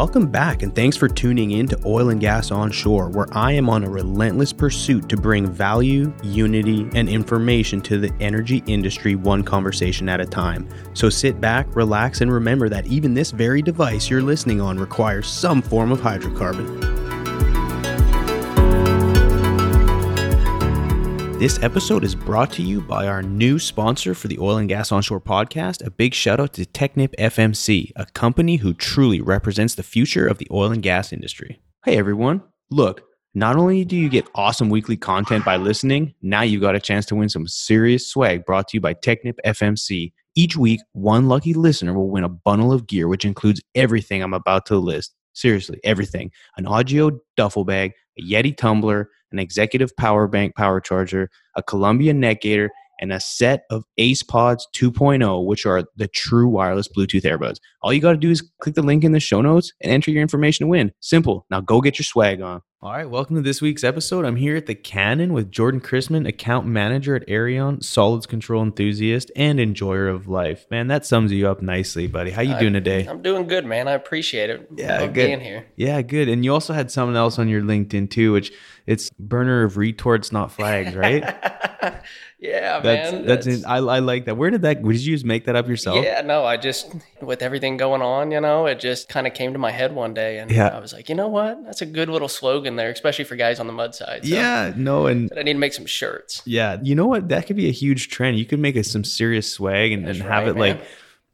Welcome back, and thanks for tuning in to Oil and Gas Onshore, where I am on a relentless pursuit to bring value, unity, and information to the energy industry one conversation at a time. So sit back, relax, and remember that even this very device you're listening on requires some form of hydrocarbon. This episode is brought to you by our new sponsor for the Oil and Gas Onshore podcast. A big shout out to Technip FMC, a company who truly represents the future of the oil and gas industry. Hey everyone, look, not only do you get awesome weekly content by listening, now you've got a chance to win some serious swag brought to you by Technip FMC. Each week, one lucky listener will win a bundle of gear, which includes everything I'm about to list. Seriously, everything an Ogio duffel bag, a Yeti tumbler, an executive power bank power charger, a Columbia neck gaiter, and a set of Ace Pods 2.0, which are the true wireless Bluetooth earbuds. All you got to do is click the link in the show notes and enter your information to win. Simple. Now go get your swag on. All right, welcome to this week's episode. I'm here at the Cannon with Jordan Chrisman, account manager at Arion, solids control enthusiast, and enjoyer of life. Man, that sums you up nicely, buddy. How you doing today? I'm doing good, man. I appreciate it. Yeah, Love good. being here. Yeah, good. And you also had someone else on your LinkedIn too, which it's burner of retorts, not flags, right? yeah, that's man. that's, it. I, I like that. Where did that? Did you just make that up yourself? Yeah, no, I just with everything going on, you know, it just kind of came to my head one day, and Yeah. I was like, you know what? That's a good little slogan there, especially for guys on the mud side. So Yeah, no, and I need to make some shirts. yeah, you know what? That could be a huge trend. You could make it some serious swag and, and have right, it like, man.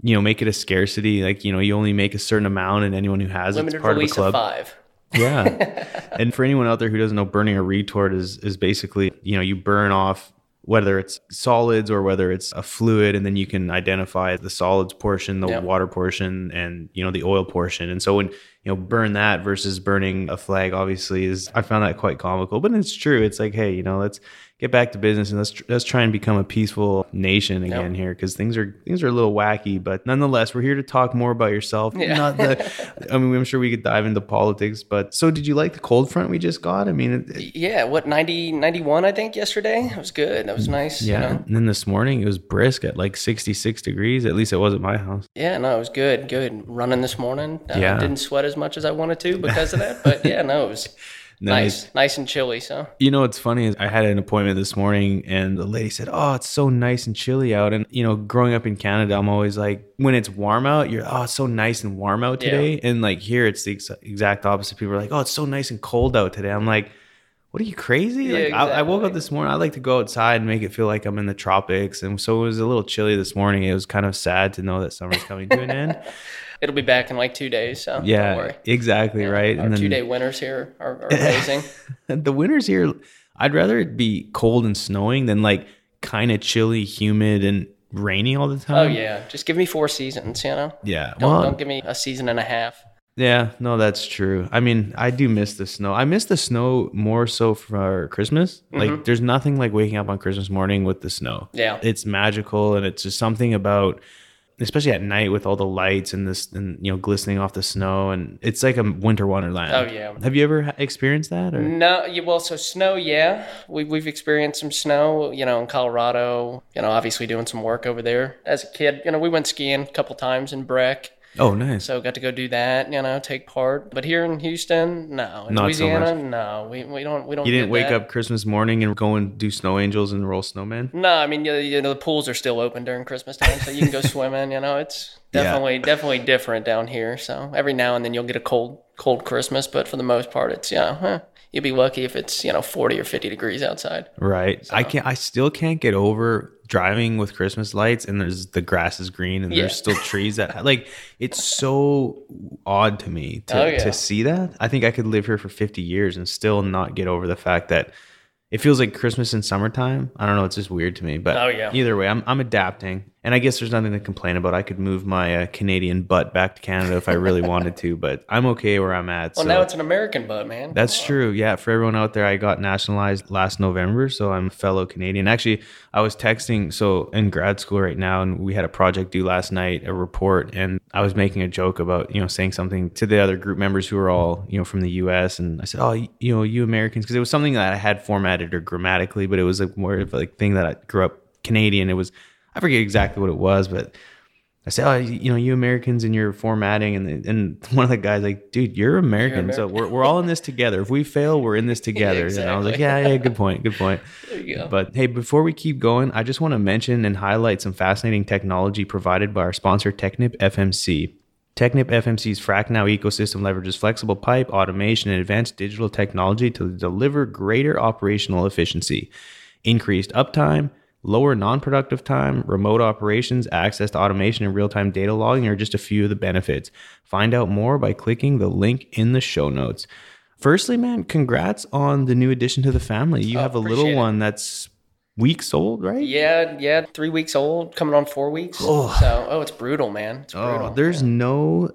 you know, make it a scarcity. Like, you know, you only make a certain amount, and anyone who has it's part of the club. of five. Yeah. and for anyone out there who doesn't know, burning a retort is is basically, you know, you burn off whether it's solids or whether it's a fluid and then you can identify the solids portion, the Yep. water portion and, you know, the oil portion. And so when, you know, burn that versus burning a flag obviously is I found that quite comical, but it's true. It's like, hey, you know, let's get back to business and let's tr- let's try and become a peaceful nation again here because things are things are a little wacky, but nonetheless, we're here to talk more about yourself. Yeah. Not the I mean, I'm sure we could dive into politics, but so did you like the cold front we just got? I mean, it, it- Yeah, what 90, 91, I think yesterday. It was good. That was nice. yeah. You know? And then this morning it was brisk at like 66 degrees. At least it was at my house. Yeah, no, it was good. Good running this morning. Uh, Yeah. Didn't sweat as much as I wanted to because of that, but yeah, no, it was nice, nice and chilly. So You know what's funny is I had an appointment this morning and the lady said, "Oh, it's so nice and chilly out." And you know, growing up in Canada, I'm always like, when it's warm out, you're, "Oh, it's so nice and warm out Yeah. today." And like here, it's the ex- exact opposite. People are like, "Oh, it's so nice and cold out today." I'm like. What are you crazy? Yeah, like I, I woke up this morning. I like to go outside and make it feel like I'm in the tropics, and so it was a little chilly this morning. It was kind of sad to know that summer's coming to an end. it'll be back in like two days. So don't Yeah, worry. exactly right. Our two day winters here are, are amazing. the winters here, I'd rather it be cold and snowing than like kind of chilly, humid, and rainy all the time. oh yeah, just give me four seasons. You know, yeah. don't, well, don't give me a season and a half. yeah, no, that's true. I mean, I do miss the snow. I miss the snow more so for Christmas. Mm-hmm. Like, there's nothing like waking up on Christmas morning with the snow. Yeah. it's magical, and it's just something about. Especially at night with all the lights and this, and you know, glistening off the snow, and it's like a winter wonderland. Oh, yeah. Have you ever experienced that? Or? No, well, so snow, yeah, we we've experienced some snow. You know, in Colorado. You know, obviously doing some work over there as a kid. You know, we went skiing a couple times in Breck. Oh, nice. So got to go do that, you know, take part. But here in Houston, no. In Not so Louisiana, no. We, we don't we don't. You didn't wake that. up Christmas morning and go and do snow angels and roll snowmen? No, I mean, you, you know, the pools are still open during Christmas time, so you can go swimming. You know, it's Yeah. definitely definitely different down here. So every now and then you'll get a cold cold Christmas, but for the most part, it's you know, huh, you'll be lucky if it's you know forty or fifty degrees outside. Right. I can't I still can't get over driving with Christmas lights and there's the grass is green and Yeah. there's still trees that like it's so odd to me to, Oh, yeah. to see that. I think I could live here for 50 years and still not get over the fact that it feels like Christmas in summertime. I don't know, it's just weird to me, but Oh, yeah. either way, I'm I'm adapting. And I guess there's nothing to complain about. I could move my uh, Canadian butt back to Canada if I really wanted to, but I'm okay where I'm at. Well, so. now it's an American butt, man. That's true. Yeah, for everyone out there, I got nationalized last November, so I'm a fellow Canadian. Actually, I was texting so in grad school right now, and we had a project due last night, a report, and I was making a joke about you know saying something to the other group members who were all you know from the U.S. and I said, oh, you know, you Americans, because it was something that I had formatted or grammatically, but it was like more of like thing that I grew up Canadian. It was I forget exactly what it was, but I say, oh, you know, you Americans and your formatting, and and one of the guys like, dude, you're American, so we're we're all in this together. If we fail, we're in this together. And I was like, yeah, yeah, good point, good point. There you go. But hey, before we keep going, I just want to mention and highlight some fascinating technology provided by our sponsor, Technip FMC. Technip FMC's FracNow ecosystem leverages flexible pipe, automation, and advanced digital technology to deliver greater operational efficiency, increased uptime, lower non productive time, remote operations, access to automation, and real time data logging are just a few of the benefits. Find out more by clicking the link in the show notes. Firstly, man, congrats on the new addition to the family. You Oh, have a little it. one that's weeks old, right? Yeah, yeah, three weeks old, coming on four weeks. Oh. So, oh, it's brutal, man. It's oh, brutal. Oh, there's no,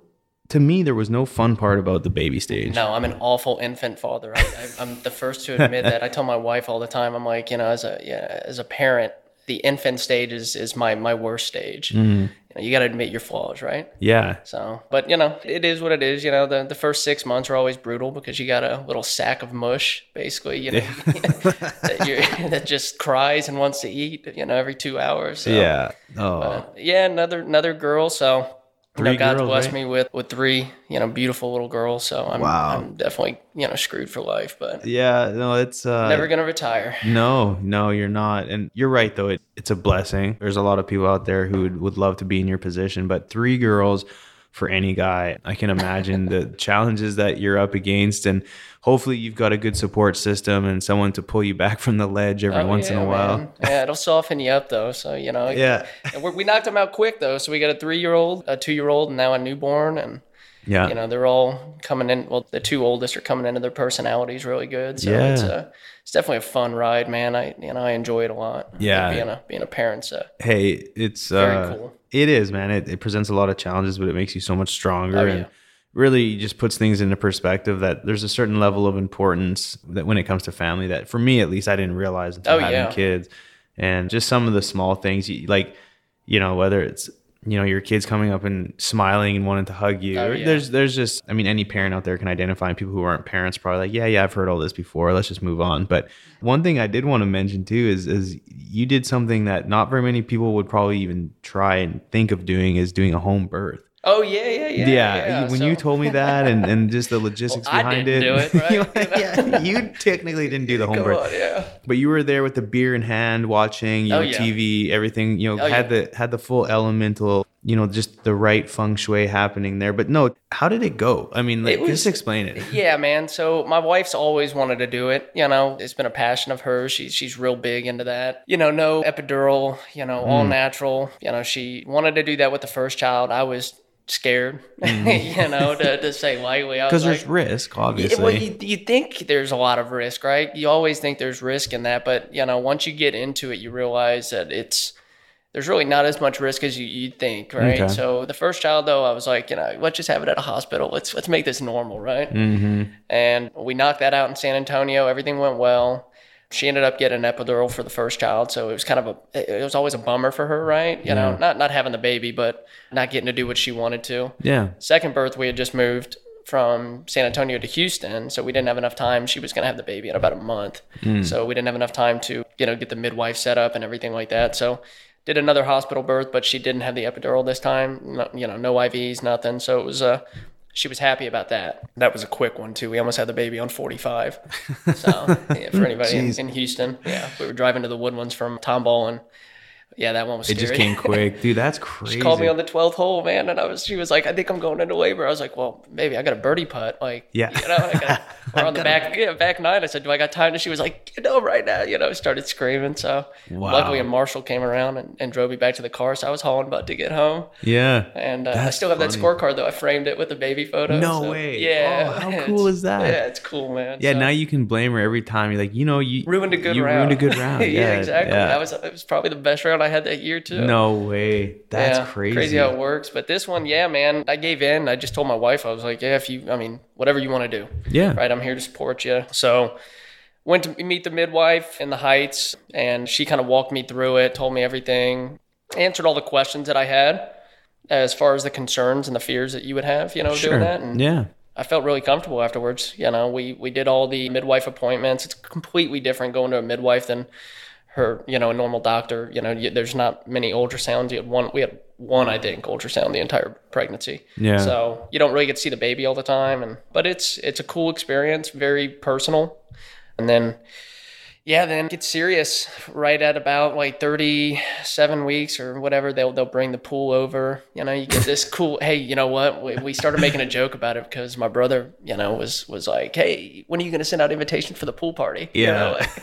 to me, there was no fun part about the baby stage. No, I'm an awful infant father. I, I, I'm the first to admit that. I tell my wife all the time. I'm like, you know, as a yeah, as a parent, the infant stage is is my my worst stage. Mm-hmm. You, know, you got to admit your flaws, right? Yeah. So, but you know, it is what it is. You know, the the first six months are always brutal because you got a little sack of mush, basically. You know, that you that just cries and wants to eat. You know, every two hours. So, Yeah. Oh, uh, yeah, another another girl. So. You know, God's girls, blessed right? me with with three, you know, beautiful little girls. So I'm, Wow. I'm definitely, you know, screwed for life. But yeah. No, it's uh, never gonna retire. No, no, you're not. And you're right, though. It, it's a blessing. There's a lot of people out there who would, would love to be in your position, but three girls for any guy, I can imagine the challenges that you're up against. And hopefully, you've got a good support system and someone to pull you back from the ledge every Oh, once in a while. man. Yeah, it'll soften you up though. So you know, Yeah. And we're, we knocked them out quick though. So we got a three-year-old, a two-year-old, and now a newborn, and Yeah. you know they're all coming in. Well, the two oldest are coming into their personalities really good. So Yeah. it's a, it's definitely a fun ride, man. I you know I enjoy it a lot. Yeah. being a being a parent's uh, hey, it's very uh, cool. It is, man. It, it presents a lot of challenges, but it makes you so much stronger Oh, and really just puts things into perspective that there's a certain level of importance that when it comes to family that for me at least I didn't realize until Oh, having yeah. kids. And just some of the small things like, you know, whether it's you know your kids coming up and smiling and wanting to hug you. Oh, yeah. There's there's just I mean any parent out there can identify and people who aren't parents probably like yeah yeah I've heard all this before. Let's just move on. But one thing I did want to mention too is is you did something that not very many people would probably even try and think of doing is doing a home birth. Oh yeah, yeah, yeah. Yeah, when So- you told me that and, and just the logistics Well, I behind didn't it. do it, right? You're yeah, you technically didn't do the home Come birth. on, yeah. But you were there with the beer in hand, watching, you Oh, know, yeah. TV, everything, you know, Oh, had the had the full elemental, you know, just the right feng shui happening there. But no, how did it go? I mean, like, was- just explain it. Yeah, man. So my wife's always wanted to do it. You know, it's been a passion of hers. She's she's real big into that. You know, no epidural. You know, Mm. all natural. You know, she wanted to do that with the first child. I was scared. you know, to, to say lightly. Because like, there's risk, Yeah, obviously. well, you, you think there's a lot of risk, right? You always think there's risk in that, but you know, once you get into it, you realize that it's there's really not as much risk as you you think, right? Okay. So the first child, though, I was like, you know, let's just have it at a hospital. Let's let's make this normal, right? mm-hmm. And we knocked that out in San Antonio. Everything went well. She ended up getting an epidural for the first child, so it was kind of a it was always a bummer for her, right? You know, not not having the baby, but not getting to do what she wanted to Yeah. second birth we had just moved from San Antonio to Houston, so we didn't have enough time. She was going to have the baby in about a month, so we didn't have enough time to you know get the midwife set up and everything like that. So did another hospital birth, but she didn't have the epidural this time. No, you know, no IVs, nothing. So it was uh she was happy about that. That was a quick one too. We almost had the baby on 45. So yeah, for anybody in, in Houston, yeah, we were driving to the Woodlands from Tomball, and yeah, that one was It scary. just came quick. Dude, that's crazy. She called me on the twelfth hole, man, and I was. She was like, "I think I'm going into labor." I was like, "Well, maybe I got a birdie putt." Like, Yeah. you know, I got, we're on the back, yeah, back nine. I said, "Do I got time?" And she was like, "You know, right now." You know, started screaming. So Wow. luckily, a marshal came around and, and drove me back to the car. So I was hauling butt to get home, Yeah. and uh, I still have that scorecard though. I framed it with the baby photo. No so, way. Yeah. Oh, how cool is that? Yeah, it's cool, man. Yeah, So- now you can blame her every time. You're like, you know, you ruined a good you round. ruined a good round. yeah, Yeah, exactly. yeah. That was it was probably the best round I had that year too. No way. That's Yeah, crazy. Crazy how it works. But this one, yeah, man, I gave in. I just told my wife, I was like, yeah, if you, I mean, whatever you want to do, Yeah. right? I'm here to support you. So went to meet the midwife in the Heights, and she kind of walked me through it, told me everything, answered all the questions that I had as far as the concerns and the fears that you would have, you know, Sure. doing that. And Yeah. I felt really comfortable afterwards. You know, we we did all the midwife appointments. It's completely different going to a midwife than her, you know, a normal doctor, you know, you, there's not many ultrasounds. You had one, we had one, I think, ultrasound the entire pregnancy. Yeah. So you don't really get to see the baby all the time, and but it's it's a cool experience, very personal. And then, yeah, then get serious right at about like 37 weeks or whatever. They'll they'll bring the pool over. You know, you get this cool. Hey, you know what? We, we started making a joke about it because my brother, you know, was was like, hey, when are you going to send out invitation for the pool party? You Yeah. know, like-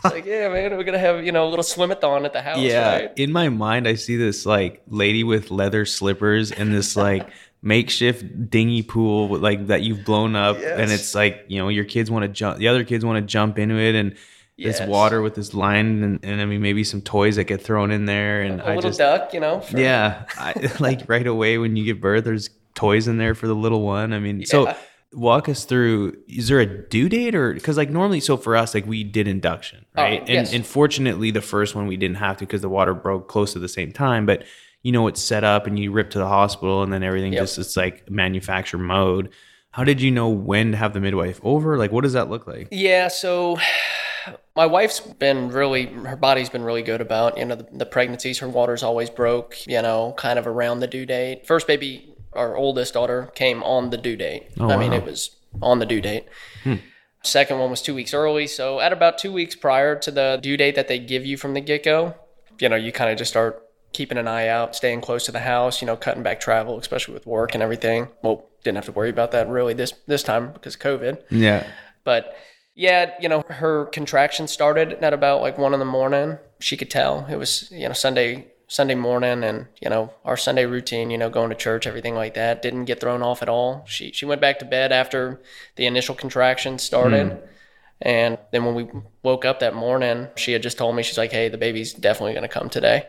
it's like, yeah, man, we're gonna have you know a little swimathon at the house. Yeah. right? In my mind, I see this like lady with leather slippers and this like makeshift dinghy pool with, like that you've blown up, and it's like you know your kids want to jump, the other kids want to jump into it, and this Yes. water with this line, and, and I mean maybe some toys that get thrown in there, and A I little just duck, you know. for- yeah, I, like right away when you give birth, there's toys in there for the little one. I mean, so Yeah. Walk us through. Is there a due date or because like normally, so for us, like we did induction, Oh, right? and, yes. and fortunately, the first one we didn't have to because the water broke close to the same time. But you know, it's set up and you rip to the hospital, and then everything Yep. just it's like manufacture mode. How did you know when to have the midwife over? Like, what does that look like? Yeah, so my wife's been really, her body's been really good about, you know, the, the pregnancies. Her water's always broke, you know, kind of around the due date. First baby, our oldest daughter, came on the due date. Oh, I mean, wow. it was on the due date. Hmm. Second one was two weeks early. So at about two weeks prior to the due date that they give you from the get go, you know, you kind of just start keeping an eye out, staying close to the house, you know, cutting back travel, especially with work and everything. Well, didn't have to worry about that really this this time because of COVID. Yeah. But yeah, you know, her contractions started at about like one in the morning. She could tell it was, you know, Sunday Sunday morning and, you know, our Sunday routine, you know, going to church, everything like that, didn't get thrown off at all. She she went back to bed after the initial contractions started. Hmm. And then when we woke up that morning, she had just told me, she's like, hey, the baby's definitely going to come today.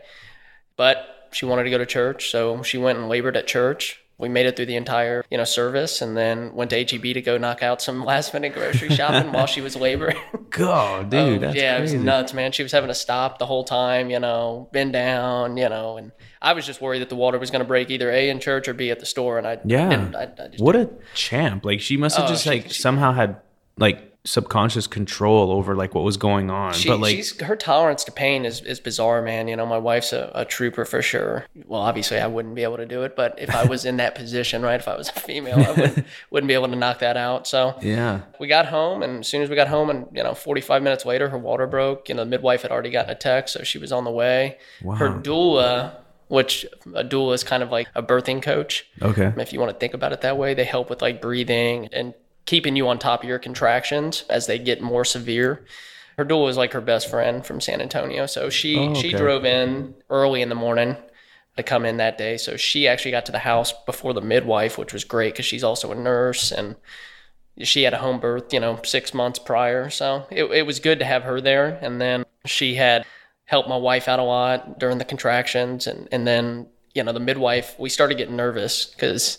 But she wanted to go to church. So she went and labored at church. We made it through the entire, you know, service and then went to HEB to go knock out some last minute grocery shopping while she was laboring. God, dude, oh, that's Oh, yeah, crazy. it was nuts, man. She was having to stop the whole time, you know, bend down, you know, and I was just worried that the water was going to break either A in church or B at the store. And I, Yeah. didn't- I, I just What a champ! Like she must have Oh, just she- like she- somehow had like subconscious control over like what was going on. She, but like, she's her tolerance to pain is, is bizarre, man. You know, my wife's a, a trooper for sure. Well, obviously, I wouldn't be able to do it, but if I was in that position, right, if I was a female, I wouldn't wouldn't be able to knock that out. So yeah, we got home, and as soon as we got home, and you know, 45 minutes later, her water broke. You know, the midwife had already gotten a text, so she was on the way. Her Wow. doula, which a doula is kind of like a birthing coach okay, if you want to think about it that way. They help with like breathing and keeping you on top of your contractions as they get more severe. Her doula is like her best friend from San Antonio, so she Oh, she drove in early in the morning to come in that day. So she actually got to the house before the midwife, which was great because she's also a nurse and she had a home birth, you know, six months prior. So it, it was good to have her there. And then she had helped my wife out a lot during the contractions. And, and then, you know, the midwife, we started getting nervous because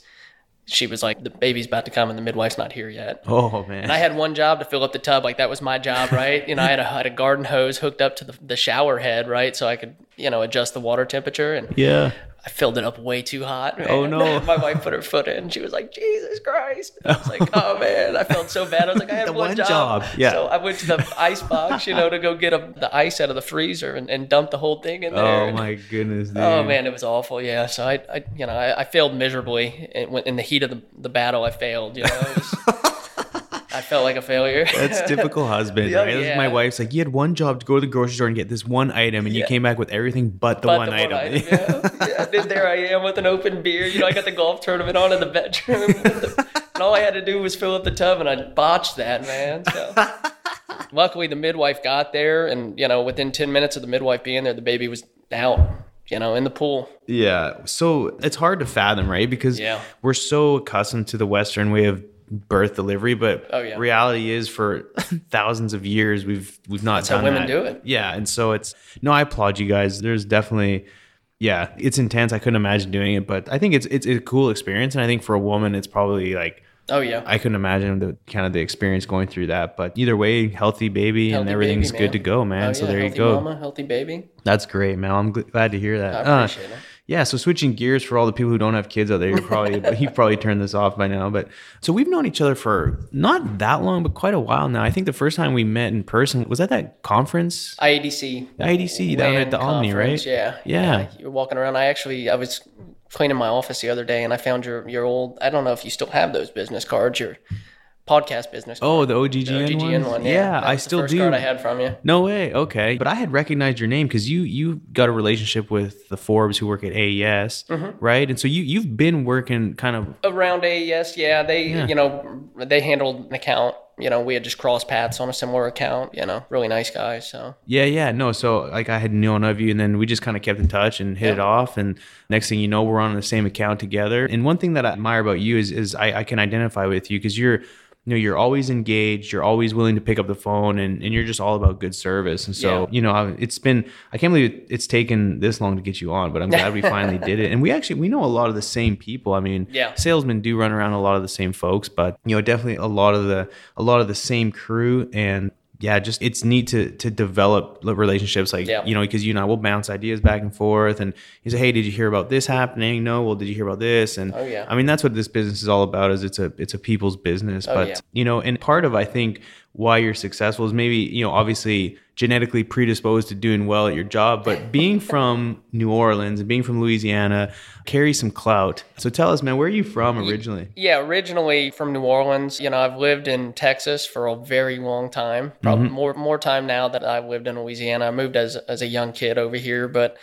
she was like, the baby's about to come and the midwife's not here yet. oh man, And I had one job to fill up the tub. Like that was my job, right? You know, I had a, had a garden hose hooked up to the, the shower head, right? So I could, you know, adjust the water temperature. And yeah, I filled it up way too hot. Oh, man. Oh, no. My wife put her foot in. She was like, "Jesus Christ!" I was like, "Oh man!" I felt so bad. I was like, "I had one, one job. job, yeah. So I went to the ice box, you know, to go get a, the ice out of the freezer and, and dump the whole thing in there. oh And- my goodness, oh, dude. Oh man, it was awful. Yeah. So I, I you know, I, I failed miserably in, in the heat of the, the battle. I failed. You know, it was, I felt like a failure. That's typical husband, Yeah, right? That's my wife's like, you had one job to go to the grocery store and get this one item, and you came back with everything but the But one the item. yeah. yeah. Then there I am with an open beer. You know, I got the golf tournament on in the bedroom. the- and all I had to do was fill up the tub, and I botched that, man. So. Luckily, the midwife got there, and you know, within ten minutes of the midwife being there, the baby was out. You know, in the pool. Yeah. So it's hard to fathom, right? Because Yeah. we're so accustomed to the Western way of birth delivery, but Oh, yeah. reality is for thousands of years we've we've not how done women that. do it. Yeah. And so it's no, I applaud you guys. There's definitely yeah, it's intense. I couldn't imagine doing it, but I think it's it's a cool experience. And I think for a woman it's probably like Oh yeah. I couldn't imagine the kind of the experience going through that. But either way, healthy baby and everything's baby, good to go, man. Oh, so yeah, there you healthy go. Mama, healthy baby. That's great, man. I'm gl- glad to hear that. I Uh, it. Yeah, so switching gears for all the people who don't have kids out there, you probably you've probably turned this off by now. But so we've known each other for not that long, but quite a while now. I think the first time we met in person was at that conference, IADC. IADC down at the Omni, right? conference, Yeah. Yeah. You were walking around. I actually, I was cleaning my office the other day and I found your, your old, I don't know if you still have those business cards, your podcast business cards. Oh, the OGGN, The OGGN one. Yeah, Yeah. I still first do. card I had from you. No way. Okay, but I had recognized your name because you you got a relationship with the Forbes who work at AES, Mm-hmm. right? And so you you've been working kind of Around AES, yeah, they, Yeah. you know, they handled an account. You know, we had just crossed paths on a similar account. You know, really nice guys. So Yeah, yeah, no. So like I had known of you, and then we just kind of kept in touch and hit it off. And next thing you know, we're on the same account together. And one thing that I admire about you is is I, I can identify with you because you're you know you're always engaged you're always willing to pick up the phone and, and you're just all about good service and so Yeah. you know it's been i can't believe it's taken this long to get you on but i'm glad we finally did it and we actually we know a lot of the same people i mean Yeah. salesmen do run around a lot of the same folks but you know definitely a lot of the a lot of the same crew and yeah, just it's neat to to develop relationships like Yeah. you know because you and I will bounce ideas back and forth and you say hey did you hear about this happening no well did you hear about this and Oh, yeah. I mean that's what this business is all about is it's a it's a people's business oh, but Oh, yeah. you know and part of I think why you're successful is maybe you know obviously genetically predisposed to doing well at your job but being from New Orleans and being from Louisiana carries some clout so tell us man where are you from originally Yeah, originally from New Orleans. You know, I've lived in Texas for a very long time. Probably Mm-hmm. more more time now that I've lived in Louisiana. I moved as as a young kid over here, but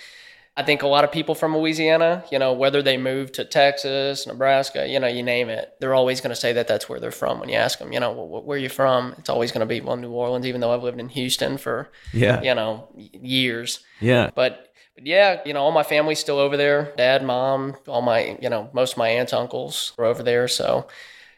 I think a lot of people from Louisiana, you know, whether they move to Texas, Nebraska, you know, you name it, they're always going to say that that's where they're from when you ask them, you know, "Wh- where are you from? It's always going to be well, New Orleans, even though I've lived in Houston for, yeah you know, years. yeah But, but yeah, you know, all my family's still over there. Dad, mom, all my, you know, most of my aunts, uncles are over there. So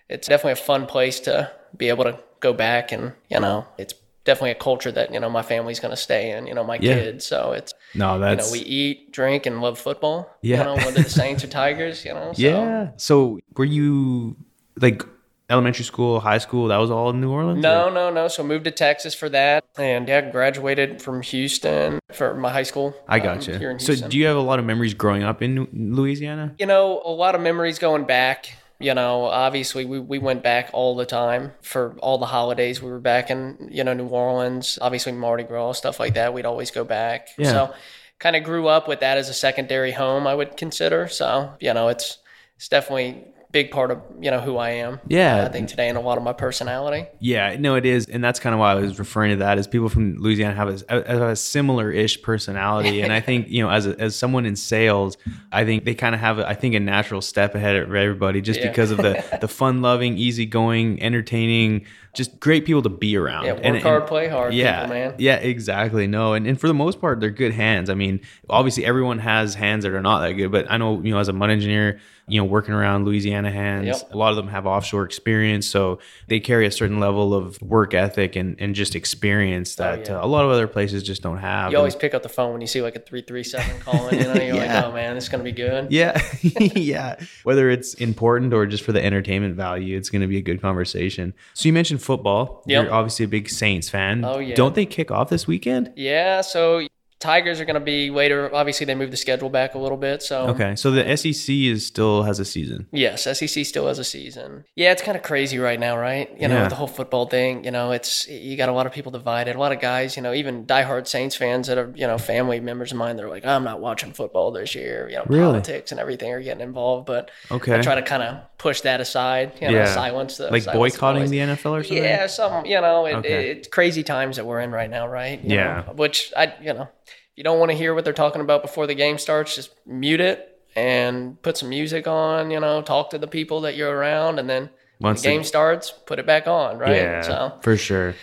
it's definitely a fun place to be able to go back and, you know, it's definitely a culture that, you know, my family's going to stay in, you know, my Yeah. kids. So it's, no you know, we eat, drink, and love football. Yeah. You know, whether the Saints or Tigers, you know. So. Yeah. So were you like elementary school, high school? That was all in New Orleans. No, or- no, no. So moved to Texas for that, and yeah, graduated from Houston for my high school. I um, gotcha. here in so do you have a lot of memories growing up in Louisiana? you know, a lot of memories going back. You know, obviously we, we went back all the time for all the holidays. We were back in, you know, New Orleans, obviously Mardi Gras, stuff like that. We'd always go back. Yeah. So kind of grew up with that as a secondary home, I would consider. So, you know, it's it's definitely big part of, you know, who I am. Yeah. I think today and a lot of my personality. Yeah, no, it is, and that's kind of why I was referring to that. Is people from Louisiana have a, have a similar-ish personality, and I think you know, as a, as someone in sales, I think they kind of have, I think, a natural step ahead of everybody, just Yeah. because of the the fun-loving, easygoing, entertaining, just great people to be around. Yeah, work And- and- hard, play hard, yeah, people, man. Yeah, exactly. No, and, and for the most part, they're good hands. I mean, obviously, everyone has hands that are not that good, but I know, you know, as a mud engineer, you know, working around Louisiana hands, Yep. a lot of them have offshore experience, so they carry a certain level of work ethic and, and just experience that Oh, yeah. uh, a lot of other places just don't have. You always pick up the phone when you see like a 337 calling, you know, you're Yeah. like, oh man, it's going to be good. yeah, yeah. Whether it's important or just for the entertainment value, it's going to be a good conversation. So you mentioned football. Yep. You're obviously a big Saints fan. Oh, yeah. Don't they kick off this weekend? Yeah, so Tigers are going to be later. Obviously, they moved the schedule back a little bit. So Okay, so the SEC is still has a season. yes, SEC still has a season. Yeah, it's kind of crazy right now, right? You know, Yeah. the whole football thing. You know, it's you got a lot of people divided. A lot of guys, you know, even diehard Saints fans that are you know family members of mine. They're like, I'm not watching football this year. You know, Really? politics and everything are getting involved. But Okay. I try to kind of push that aside. You know, Yeah. silence the like silence boycotting noise. the NFL or something? Yeah, some you know, it, Okay. it's crazy times that we're in right now, right? You Yeah. know, which I, you know, if you don't want to hear what they're talking about before the game starts, just mute it and put some music on. You know, talk to the people that you're around, and then Once the the- game starts, put it back on, right? Yeah, So, for sure.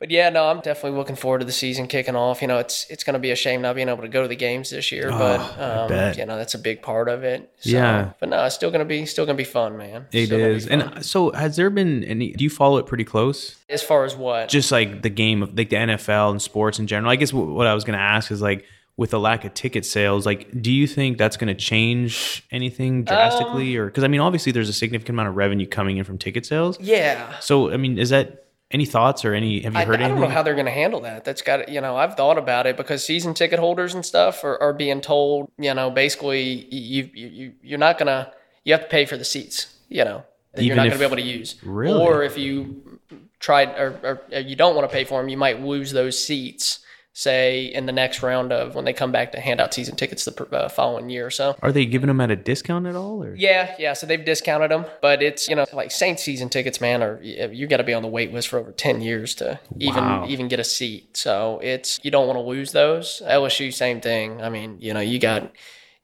But yeah, no, I'm definitely looking forward to the season kicking off. You know, it's it's going to be a shame not being able to go to the games this year, Oh, but um, you know that's a big part of it. So, Yeah. but no, it's still going to be still going to be fun, man. It Still is. fun. And so has there been any do you follow it pretty close? as far as what, Just like the game of like the NFL and sports in general. I guess what, I was going to ask is like with the lack of ticket sales, like do you think that's going to change anything drastically Um, or cuz I mean obviously there's a significant amount of revenue coming in from ticket sales. yeah. So I mean is that Any thoughts or any? Have you I, heard I don't know how they're going to handle that. That's got you know I've thought about it because season ticket holders and stuff are, are being told you know basically you you you you're not gonna you have to pay for the seats you know that you're not going to be able to use. Really? Or if you tried or, or you don't want to pay for them, you might lose those seats. Say in the next round of when they come back to hand out season tickets the uh, following year or so. Are they giving them at a discount at all? Or Yeah, yeah. So they've discounted them, but it's you know like Saints season tickets, man. Or you got to be on the wait list for over ten years to even Wow. even get a seat. So it's you don't want to lose those. LSU, same thing. I mean, you know, you got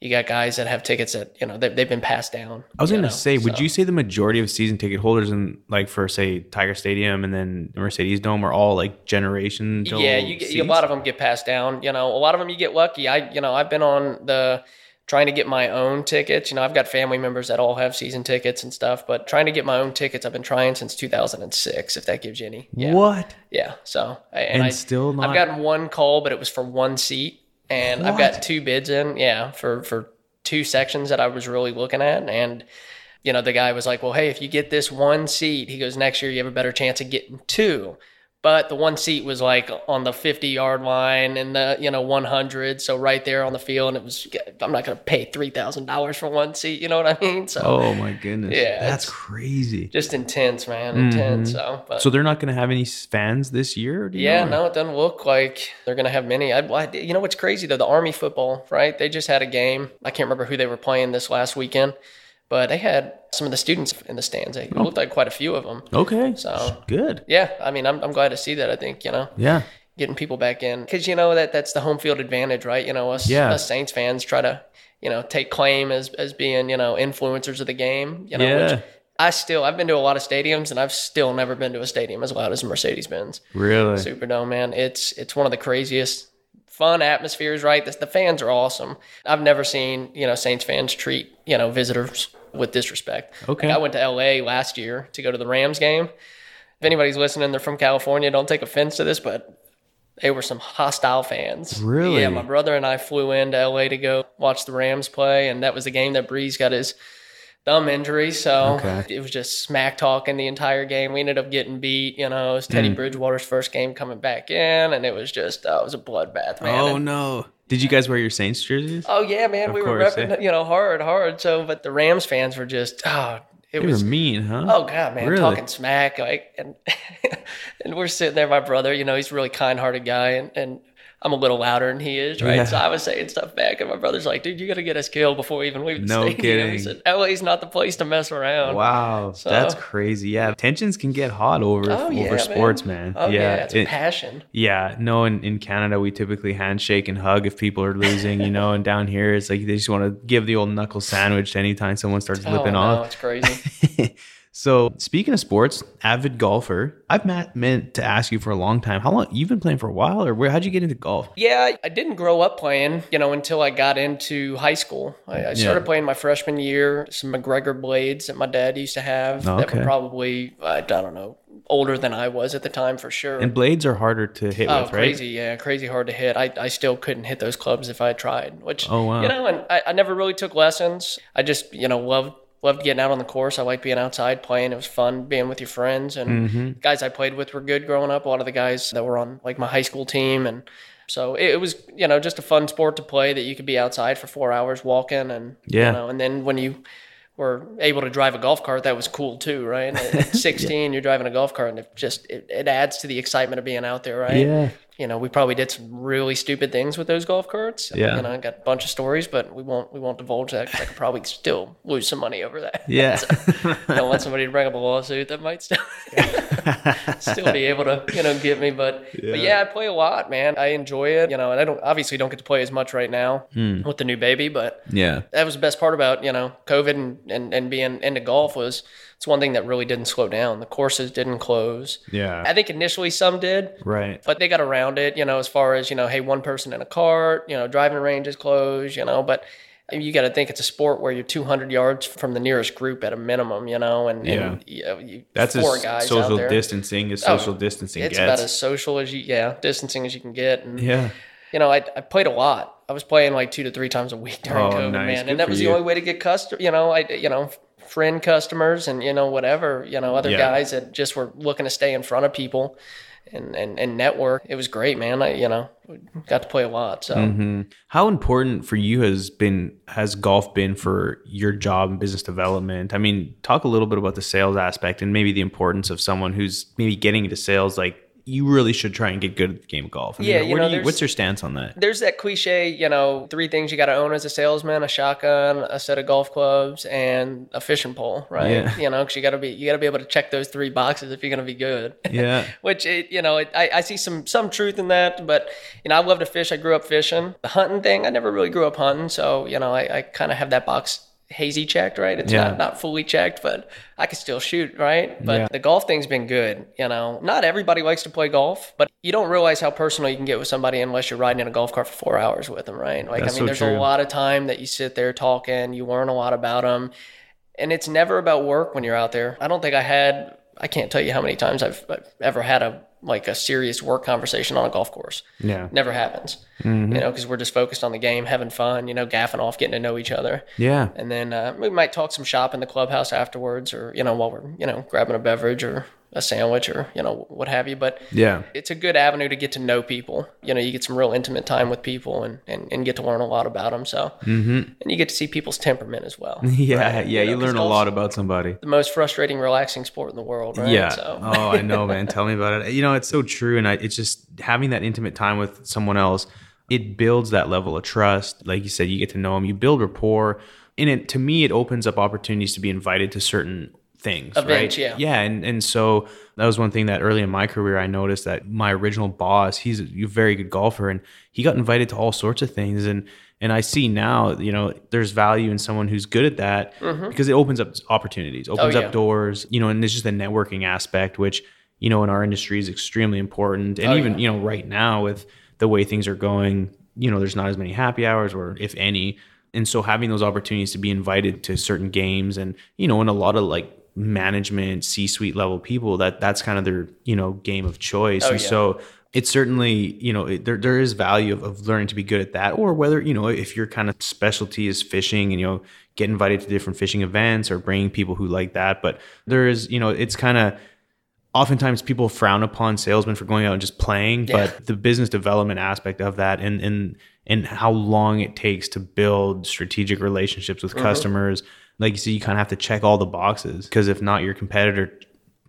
you got guys that have tickets that you know they've, they've been passed down. I was gonna know, say, would you say the majority of season ticket holders in like for say Tiger Stadium and then Mercedes Dome are all like generation? Yeah, you get, a lot of them get passed down. You know, a lot of them you get lucky. I, you know, I've been on the trying to get my own tickets. You know, I've got family members that all have season tickets and stuff, but trying to get my own tickets, I've been trying since 2006. If that gives you any, yeah, What? yeah. So and, And I still not- I've gotten one call, but it was for one seat, and I've got two bids in. Yeah, for for two sections that I was really looking at, and you know, the guy was like, "Well, hey, if you get this one seat, he goes next year, you have a better chance of getting two. But the one seat was like on the 50 yard line and the you know 100, so right there on the field, and it was I'm not going to pay three thousand dollars for one seat. You know what I mean? So Oh my goodness. Yeah, that's crazy. just intense, man, mm-hmm. intense. So, but, So they're not gonna have any fans this year? do you yeah, know? no, it doesn't look like they're going to have many. I, I, you know what's crazy though? The Army football, right? They just had a game. I can't remember who they were playing this last weekend, but they had some of the students in the stands. It oh. looked like quite a few of them. Okay. So- good. Yeah, I mean, I'm, I'm glad to see that. I think you know, Yeah. getting people back in because you know that that's the home field advantage, right? You know, us, Yeah. us Saints fans try to you know take claim as as being you know influencers of the game. You know, Yeah. which I still I've been to a lot of stadiums and I've still never been to a stadium as loud as Mercedes Benz. Really. Superdome, man. It's it's one of the craziest fun atmospheres, right? The, the fans are awesome. I've never seen, you know, Saints fans treat, you know, visitors with disrespect. Okay. Like, I went to LA last year to go to the Rams game. If anybody's listening, they're from California, don't take offense to this, but they were some hostile fans. Really? Yeah, my brother and I flew into LA to go watch the Rams play, and that was the game that Brees got his thumb injury. So Okay. it was just smack talking the entire game. We ended up getting beat. You know, it was Teddy Mm. Bridgewater's first game coming back in, and it was just uh, it was a bloodbath, man. Oh And- no. Did you guys wear your Saints jerseys? oh yeah, man, Of we were course, repping, yeah. you know, hard, hard. So, but the Rams fans were just, oh, it they was were mean, huh? Oh god, man, Really? talking smack like and and we're sitting there, my brother, you know, he's a really kind hearted guy and, and I'm a little louder than he is, right? Yeah. So I was saying stuff back and my brother's like, dude, you gotta get us killed before we even leave the No stadium. kidding. He said, LA's not the place to mess around. Wow, So- that's crazy. Yeah, tensions can get hot over Oh, over man. sports, man. Oh yeah, yeah, it's it- passion. yeah. No, in, in Canada we typically handshake and hug if people are losing, you know, and down here it's like they just want to give the old knuckle sandwich anytime someone starts Oh flipping no, off. it's crazy. so speaking of sports, avid golfer. I've meant to ask you for a long time. How long you've been playing for a while, or where? How'd you get into golf? Yeah, I didn't grow up playing, you know, until I got into high school. I, I started Yeah. playing my freshman year, some MacGregor blades that my dad used to have oh, that were probably, I don't know, older than I was at the time for sure. And blades are harder to hit Oh, with, right? crazy! Yeah, crazy hard to hit. I, I still couldn't hit those clubs if I tried. Which Oh, wow. you know, and I, I never really took lessons. I just you know loved loved getting out on the course. I liked being outside playing. It was fun being with your friends and Mm-hmm. guys I played with were good growing up. A lot of the guys that were on like my high school team and. So it, it was, you know, just a fun sport to play that you could be outside for four hours walking and, Yeah. you know, and then when you were able to drive a golf cart, that was cool too, right? At 16, you're driving a golf cart and it just, it, it adds to the excitement of being out there, right? Yeah. You know, we probably did some really stupid things with those golf carts. Yeah. And I got a bunch of stories, but we won't we won't divulge that 'cause I could probably still lose some money over that. Yeah. Don't want somebody to bring up a lawsuit that might still still be able to, you know, get me. But but yeah, I play a lot, man. I enjoy it. You know, and I don't obviously don't get to play as much right now Hmm. with the new baby, but yeah. that was the best part about you know COVID and, and, and being into golf was it's one thing that really didn't slow down. The courses didn't close. Yeah. I think initially some did, Right. but they got around it, you know, as far as, you know, hey, one person in a cart, you know, driving range is closed, you know, but you got to think it's a sport where you're 200 yards from the nearest group at a minimum, you know, and, and you know, you, That's four guys out social distancing as Oh, social distancing It's gets. about as social as you, yeah, distancing as you can get. And, yeah. you know, I, I played a lot. I was playing like two to three times a week during Oh, COVID, nice. man. Good And that was you. the only way to get custom, you know, I, you know, friend customers and you know whatever you know other Yeah. guys that just were looking to stay in front of people and and, and network. It was great, man. I you know got to play a lot. So Mm-hmm. How important for you has been has golf been for your job and business development? I mean, talk a little bit about the sales aspect and maybe the importance of someone who's maybe getting into sales. Like, you really should try and get good at the game of golf. I mean, Yeah, you know, you, what's your stance on that? there's that cliche, you know, three things you got to own as a salesman: a shotgun, a set of golf clubs, and a fishing pole. Right? Yeah. You know, because you got to be you got to be able to check those three boxes if you're going to be good. Yeah, Which it, you know, it, I, I see some some truth in that, but you know, I love to fish. I grew up fishing. The hunting thing, I never really grew up hunting, so you know, I, I kind of have that box hazy checked, right? It's Yeah. not not fully checked, but I can still shoot, right? But Yeah. the golf thing's been good. You know, not everybody likes to play golf, but you don't realize how personal you can get with somebody unless you're riding in a golf cart for four hours with them, right? Like, That's I mean, so there's true. a lot of time that you sit there talking, you learn a lot about them, and it's never about work when you're out there. I don't think I had. I can't tell you how many times I've, I've ever had a like a serious work conversation on a golf course. yeah, Never happens, Mm-hmm. you know, because we're just focused on the game, having fun, you know, gaffing off, getting to know each other. yeah. And then uh, we might talk some shop in the clubhouse afterwards, or you know, while we're you know grabbing a beverage or a sandwich or you know what have you. But Yeah. it's a good avenue to get to know people. You know, you get some real intimate time with people and and, and get to learn a lot about them. So Mm-hmm. and you get to see people's temperament as well. Yeah, right? yeah. You, know, learn a lot about somebody. The most frustrating, relaxing sport in the world, right? Yeah. So oh, I know, man. Tell me about it. You know, it's so true, and I, it's just having that intimate time with someone else. It builds that level of trust. Like you said, you get to know them. You build rapport, and it to me, it opens up opportunities to be invited to certain things. Events, right? yeah. Yeah, and and so that was one thing that early in my career I noticed that my original boss, he's a very good golfer, and he got invited to all sorts of things, and and I see now, you know, there's value in someone who's good at that because it opens up opportunities, opens Mm-hmm. Oh, yeah. up doors, you know, and it's just a networking aspect, which, you know, in our industry is extremely important. And Oh, even, yeah. you know, right now with the way things are going, you know, there's not as many happy hours or if any. And so having those opportunities to be invited to certain games and, you know, and a lot of like management, C suite level people, that that's kind of their, you know, game of choice. Oh, and yeah. so it's certainly, you know, it, there, there is value of, of learning to be good at that or whether, you know, if your kind of specialty is fishing and, you know, get invited to different fishing events or bringing people who like that. But there is, you know, it's kind of, oftentimes people frown upon salesmen for going out and just playing, Yeah. but the business development aspect of that and and and how long it takes to build strategic relationships with mm-hmm. customers, like you said, you kind of have to check all the boxes because if not, your competitor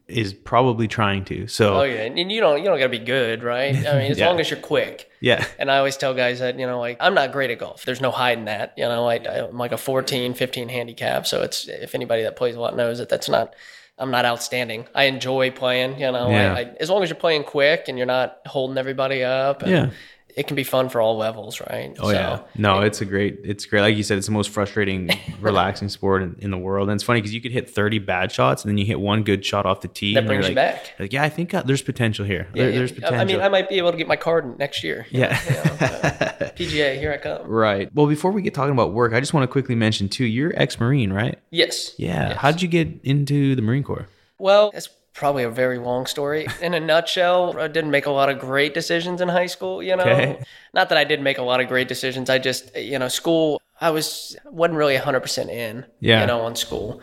is probably trying to. So Oh yeah, and you don't you don't got to be good, right? I mean, as Yeah. long as you're quick. yeah, And I always tell guys that, you know, like I'm not great at golf. There's no hiding that. You know, I, I'm like a 14, 15 handicap. So it's if anybody that plays a lot knows that that's not. I'm not outstanding. I enjoy playing. You know, Yeah. I, I, as long as you're playing quick and you're not holding everybody up. and Yeah. It can be fun for all levels, right? Oh yeah, no, it's a great, it's great. Like you said, it's the most frustrating, relaxing sport in, in the world. And it's funny because you could hit thirty bad shots and then you hit one good shot off the tee. That brings you like, back. Like, yeah, I think uh, there's potential here. Yeah, There- yeah. there's I- potential. I mean, I might be able to get my card next year. yeah. know, you know, uh, PGA, here I come. Right. Well, before we get talking about work, I just want to quickly mention too, you're ex-marine, right? Yes. Yeah. Yes. How did you get into the Marine Corps? Well, it's probably a very long story. In a nutshell, I didn't make a lot of great decisions in high school, you know. Okay. Not that I did make a lot of great decisions. I just, you know, school, I was wasn't really 100% in, Yeah. you know, on school.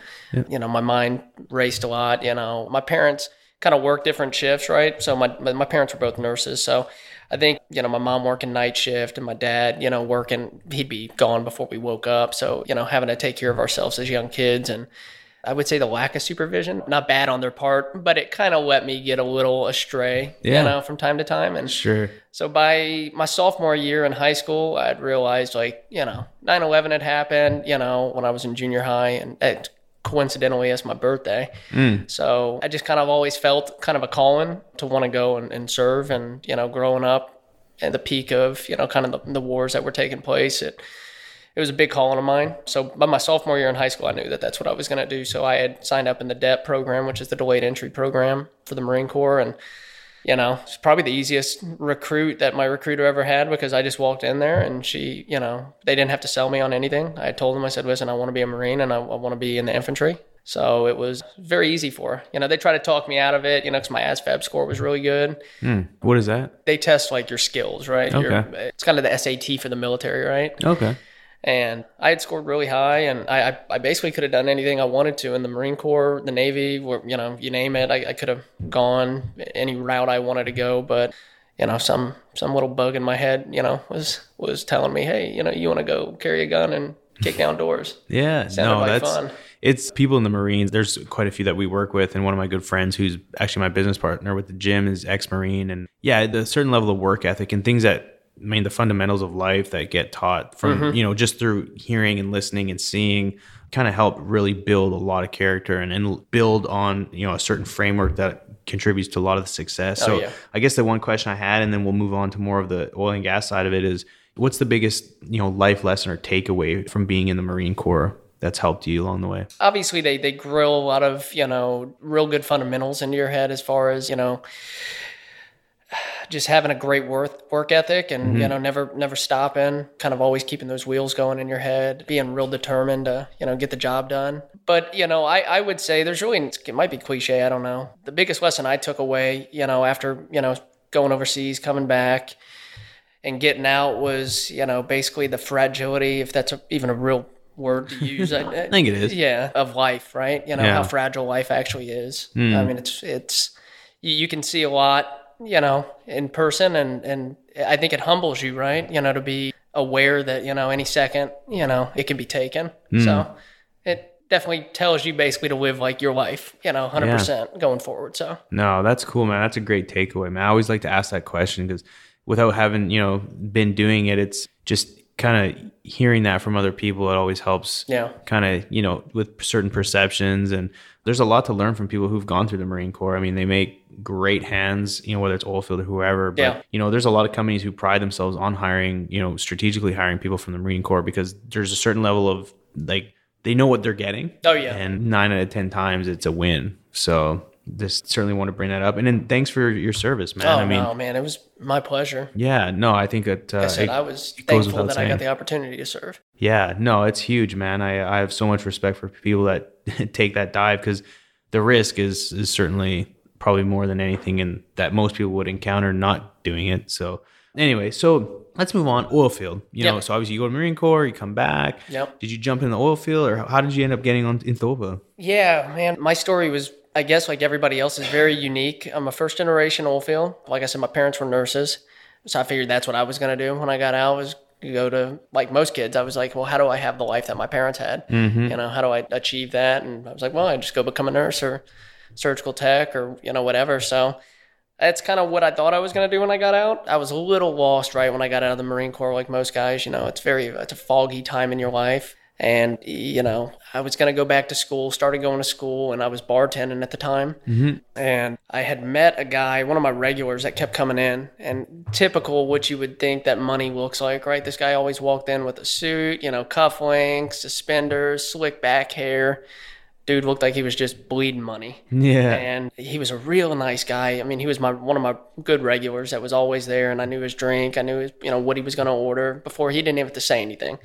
You know, my mind raced a lot, you know. My parents kind of worked different shifts, right? So my my parents were both nurses, so I think, you know, my mom working night shift and my dad, you know, working, he'd be gone before we woke up. So, you know, having to take care of ourselves as young kids and I would say the lack of supervision, not bad on their part, but it kind of let me get a little astray, Yeah. you know, from time to time. And Sure. so by my sophomore year in high school, I'd realized like, you know, 9 11 had happened, you know, when I was in junior high. And it, coincidentally, it's my birthday. Mm. So I just kind of always felt kind of a calling to want to go and, and serve. And, you know, growing up at the peak of, you know, kind of the, the wars that were taking place, it, it was a big calling of mine. So by my sophomore year in high school, I knew that that's what I was going to do. So I had signed up in the DEP program, which is the delayed entry program for the Marine Corps. And, you know, it's probably the easiest recruit that my recruiter ever had because I just walked in there and she, you know, they didn't have to sell me on anything. I told them, I said, listen, I want to be a Marine and I, I want to be in the infantry. So it was very easy for her. You know, they tried to talk me out of it, you know, because my ASVAB score was really good. Hmm. What is that? They test like your skills, right? Your- Okay. it's kind of the SAT for the military, right? Okay. And I had scored really high, and I, I, I basically could have done anything I wanted to in the Marine Corps, the Navy, you know, you name it. I, I could have gone any route I wanted to go, but you know, some some little bug in my head, you know, was was telling me, hey, you know, you want to go carry a gun and kick down doors. Yeah, Sounded no, like that's fun. it's people in the Marines. There's quite a few that we work with, and one of my good friends, who's actually my business partner with the gym, is ex-Marine, and yeah, the certain level of work ethic and things that I mean, the fundamentals of life that get taught from Mm-hmm. you know just through hearing and listening and seeing kind of help really build a lot of character and, and build on you know a certain framework that contributes to a lot of the success. so Oh, yeah. I guess the one question I had, and then we'll move on to more of the oil and gas side of it, is what's the biggest you know life lesson or takeaway from being in the Marine Corps that's helped you along the way? obviously they they grill a lot of you know real good fundamentals into your head as far as you know just having a great work work ethic and you know never never stopping kind of always keeping those wheels going in your head being real determined to you know get the job done but you know i i would say there's really it might be cliche i don't know the biggest lesson i took away you know after you know going overseas coming back and getting out was you know basically the fragility if that's a, even a real word to use I, think it is. yeah of life right you know Yeah. Hmm. how fragile life actually is i mean it's it's you, you can see a lot you know in person and and i think it humbles you right you know to be aware that you know any second you know it can be taken Hmm. so it definitely tells you basically to live like your life you know 100% going forward so No, that's cool, man. That's a great takeaway, man. I always like to ask that question because without having, you know, been doing it, it's just kind of hearing that from other people. It always helps, Yeah. kind of, you know, with certain perceptions. And there's a lot to learn from people who've gone through the Marine Corps. I mean, they make great hands, you know, whether it's oilfield or whoever. But, Yeah. you know, there's a lot of companies who pride themselves on hiring, you know, strategically hiring people from the Marine Corps because there's a certain level of like, they know what they're getting. Oh, yeah. And nine out of 10 times it's a win. So just certainly want to bring that up. And then thanks for your service, man. oh I mean, no man it was my pleasure yeah, no, I think that, uh, like i said it- i was thankful that i got the opportunity to serve yeah, no, it's huge, man. I, I have so much respect for people that take that dive because the risk is, is certainly probably more than anything and that most people would encounter not doing it. So anyway, so let's move on. Oil field, you know, so obviously you go to Marine Corps, you come back. Yep. Did you jump in the oil field or how did you end up getting on into the oil field? Yeah, man. My story was, I guess, like everybody else, is very unique. I'm a first generation oil field. Like I said, my parents were nurses, so I figured that's what I was gonna do when I got out. Was go to like most kids. I was like, well, how do I have the life that my parents had? Mm-hmm. You know, how do I achieve that? And I was like, well, I just go become a nurse or surgical tech or you know whatever. So that's kind of what I thought I was going to do when I got out. I was a little lost right when I got out of the Marine Corps, like most guys. You know, it's very it's a foggy time in your life, and you know, I was going to go back to school, started going to school, and I was bartending at the time. Mm-hmm. And I had met a guy, one of my regulars, that kept coming in, and typical what you would think that money looks like, right? This guy always walked in with a suit, you know, cufflinks, suspenders, slick back hair. Dude looked like he was just bleeding money Yeah. and he was a real nice guy. I mean, he was my one of my good regulars that was always there, and I knew his drink, I knew his, you know what he was going to order before he didn't even have to say anything.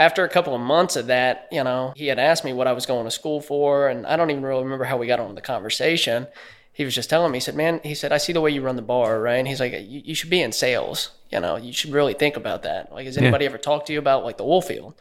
After a couple of months of that, you know, he had asked me what I was going to school for, and I don't even really remember how we got on the conversation. He was just telling me, he said, "Man, he said I see the way you run the bar, right?" And he's like, "You, you should be in sales. You know, you should really think about that. Like, has anybody ever talked to you about like the oil field?"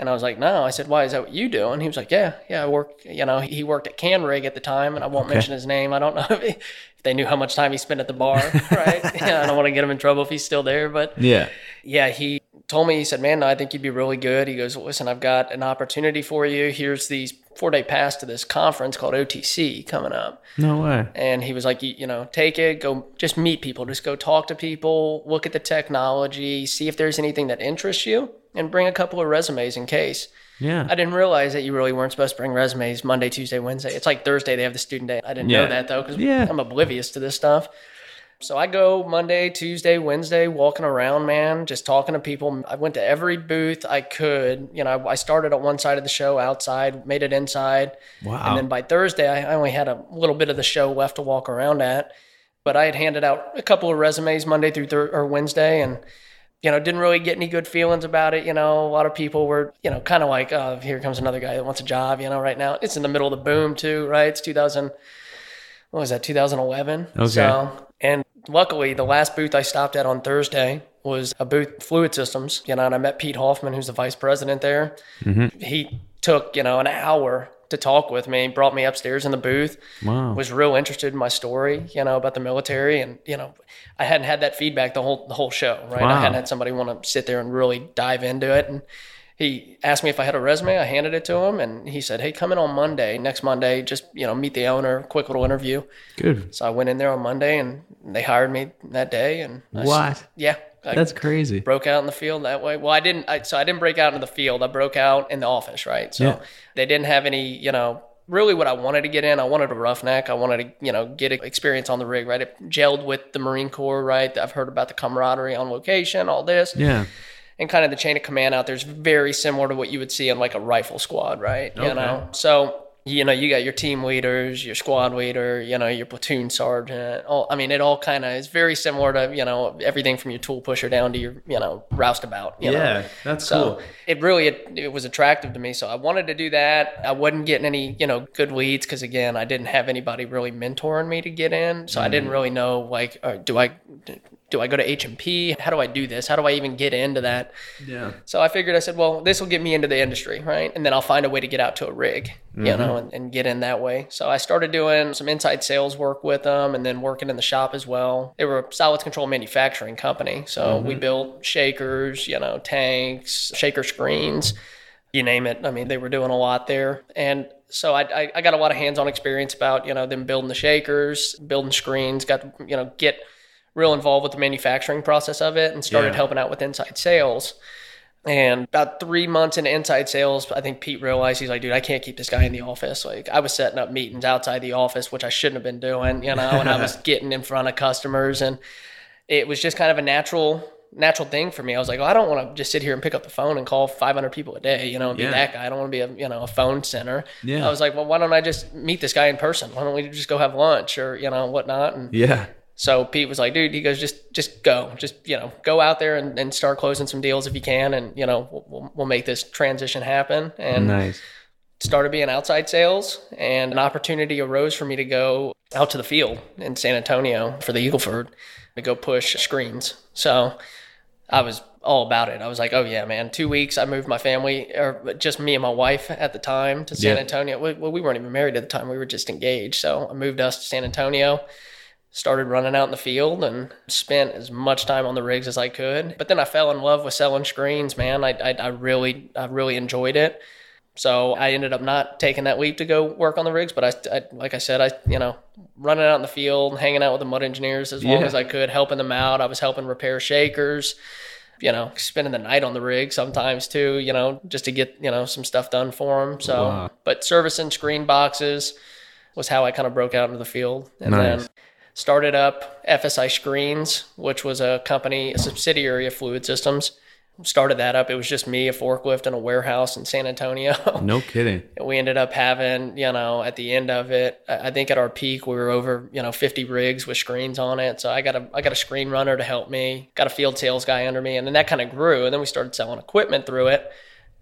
And I was like, no. I said, why is that what you do? And he was like, yeah, yeah, I work, you know, he worked at CanRig at the time, and I won't mention his name. I don't know if, he, if they knew how much time he spent at the bar, right? yeah, I don't want to get him in trouble if he's still there. But Yeah. yeah, he told me, he said, man, I think you'd be really good. He goes, listen, I've got an opportunity for you. Here's these four day pass to this conference called OTC coming up. No way. And he was like, you, you know, take it, go just meet people, just go talk to people, look at the technology, see if there's anything that interests you, and bring a couple of resumes in case. Yeah. I didn't realize that you really weren't supposed to bring resumes Monday, Tuesday, Wednesday. It's like Thursday they have the student day. I didn't Yeah. know that though because Yeah. I'm oblivious to this stuff. So I go Monday, Tuesday, Wednesday, walking around, man, just talking to people. I went to every booth I could. You know, I started at one side of the show outside, made it inside. Wow. And then by Thursday, I only had a little bit of the show left to walk around at. But I had handed out a couple of resumes Monday through thir- or Wednesday, and you know, didn't really get any good feelings about it. You know, a lot of people were, you know, kind of like, oh, here comes another guy that wants a job. You know, right now it's in the middle of the boom too, right? It's 2000. What was that? 2011. Okay. So, and luckily, the last booth I stopped at on Thursday was a booth Fluid Systems, you know, and I met Pete Hoffman, who's the vice president there. Mm-hmm. He took, you know, an hour to talk with me, brought me upstairs in the booth, Wow. was real interested in my story, you know, about the military. And, you know, I hadn't had that feedback the whole, the whole show, right? Wow. I hadn't had somebody want to sit there and really dive into it. And he asked me if I had a resume. I handed it to him and he said, Hey, come in on Monday, next Monday, just, you know, meet the owner, quick little interview. Good. So I went in there on Monday and they hired me that day. And I What? yeah. I That's crazy. broke out in the field that way. Well, I didn't. I, so I didn't break out into the field. I broke out in the office, right? So Yeah. they didn't have any, you know, really what I wanted to get in. I wanted a roughneck. I wanted to, you know, get experience on the rig, right? It gelled with the Marine Corps, right? I've heard about the camaraderie on location, all this, Yeah. And kind of the chain of command out there is very similar to what you would see in like a rifle squad, right? Okay. You know, so you know, you got your team leaders, your squad leader, you know, your platoon sergeant. All, I mean, it all kind of is very similar to, you know, everything from your tool pusher down to your, you know, roustabout. You know? Yeah. That's So cool. it really it, it was attractive to me. So I wanted to do that. I wasn't getting any you know good leads because again I didn't have anybody really mentoring me to get in. So I Mm-hmm. didn't really know like uh, do I do I go to H and P? How do I do this? How do I even get into that? Yeah. So I figured I said, well, this will get me into the industry, right? And then I'll find a way to get out to a rig, you mm-hmm. know, and, and get in that way. So I started doing some inside sales work with them and then working in the shop as well. They were a solids control manufacturing company. So mm-hmm. we built shakers, you know, tanks, shaker screens, you name it. I mean, they were doing a lot there. And so I, I, I got a lot of hands-on experience about, you know, them building the shakers, building screens, got to, you know, get real involved with the manufacturing process of it and started Yeah. helping out with inside sales. And about three months into inside sales, I think Pete realized he's like, dude, I can't keep this guy in the office. Like I was setting up meetings outside the office, which I shouldn't have been doing, you know, and I was getting in front of customers and it was just kind of a natural natural thing for me. I was like, oh, I don't want to just sit here and pick up the phone and call 500 people a day, you know, and be that guy. I don't want to be a, you know, a phone center. Yeah. I was like, well, why don't I just meet this guy in person? Why don't we just go have lunch or, you know, whatnot? And Yeah. So Pete was like, dude, he goes, just just go, just you know, go out there and, and start closing some deals if you can, and you know, we'll- we'll, make this transition happen. And Nice. started being outside sales, and an opportunity arose for me to go out to the field in San Antonio for the Eagleford to go push screens. So I was all about it. I was like, oh yeah, man. Two weeks, I moved my family, or just me and my wife at the time, to San Yeah. Antonio. Well, we weren't even married at the time; we were just engaged. So I moved us to San Antonio started running out in the field and spent as much time on the rigs as I could. But then I fell in love with selling screens, man. I, I, I really, I really enjoyed it. So I ended up not taking that leap to go work on the rigs, but I, I like I said, I, you know, running out in the field, hanging out with the mud engineers as long Yeah. as I could, helping them out. I was helping repair shakers, you know, spending the night on the rig sometimes too, you know, just to get, you know, some stuff done for them. So, Wow. but servicing screen boxes was how I kind of broke out into the field. And Nice. then started up FSI Screens, which was a company, a subsidiary of Fluid Systems. Started that up. It was just me, a forklift, and a warehouse in San Antonio. No kidding. we ended up having, you know, at the end of it, I think at our peak we were over, you know, 50 rigs with screens on it. So I got a I got a screen runner to help me, got a field sales guy under me, and then that kind of grew. And then we started selling equipment through it.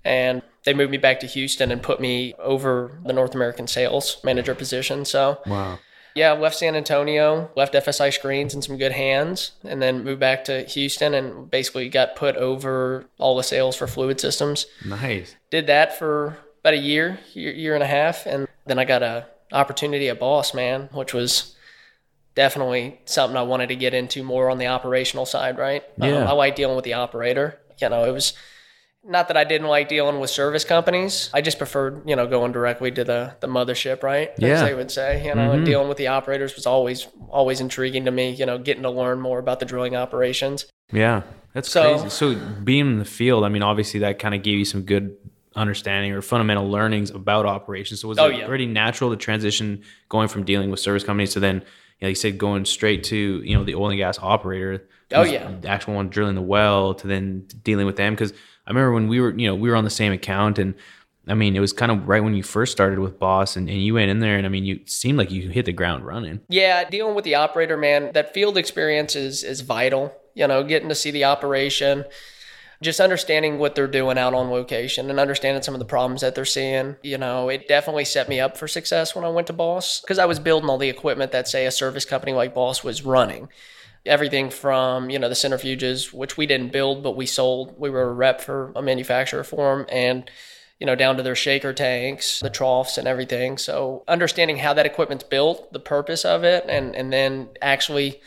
And they moved me back to Houston and put me over the North American sales manager position. So Wow. Yeah, left San Antonio, left FSI Screens in some good hands, and then moved back to Houston and basically got put over all the sales for fluid systems. Nice. Did that for about a year, year, year and a half, and then I got a opportunity at Boss Man, which was definitely something I wanted to get into more on the operational side. Right? Um, Yeah. I like dealing with the operator. You know, it was not that I didn't like dealing with service companies. I just preferred, you know, going directly to the the mothership, right? Yeah. As they would say, you know, and mm-hmm. dealing with the operators was always always intriguing to me. You know, getting to learn more about the drilling operations. Yeah, that's So- crazy. So being in the field, I mean, obviously that kind of gave you some good understanding or fundamental learnings about operations. So was Oh, it yeah. pretty natural to transition going from dealing with service companies to then, you know, like you said, going straight to you know the oil and gas operator. Oh, yeah. the actual one drilling the well to then dealing with them because I remember when we were you know we were on the same account and. I mean, it was kind of right when you first started with Boss, and, and you went in there, and I mean, you seemed like you hit the ground running. Yeah, dealing with the operator, man, that field experience is is vital. You know, getting to see the operation, just understanding what they're doing out on location and understanding some of the problems that they're seeing. You know, it definitely set me up for success when I went to Boss because I was building all the equipment that say a service company like Boss was running. Everything from you know the centrifuges, which we didn't build but we sold. We were a rep for a manufacturer for them, and you know down to their shaker tanks, the troughs, and everything. So understanding how that equipment's built, the purpose of it, and and then actually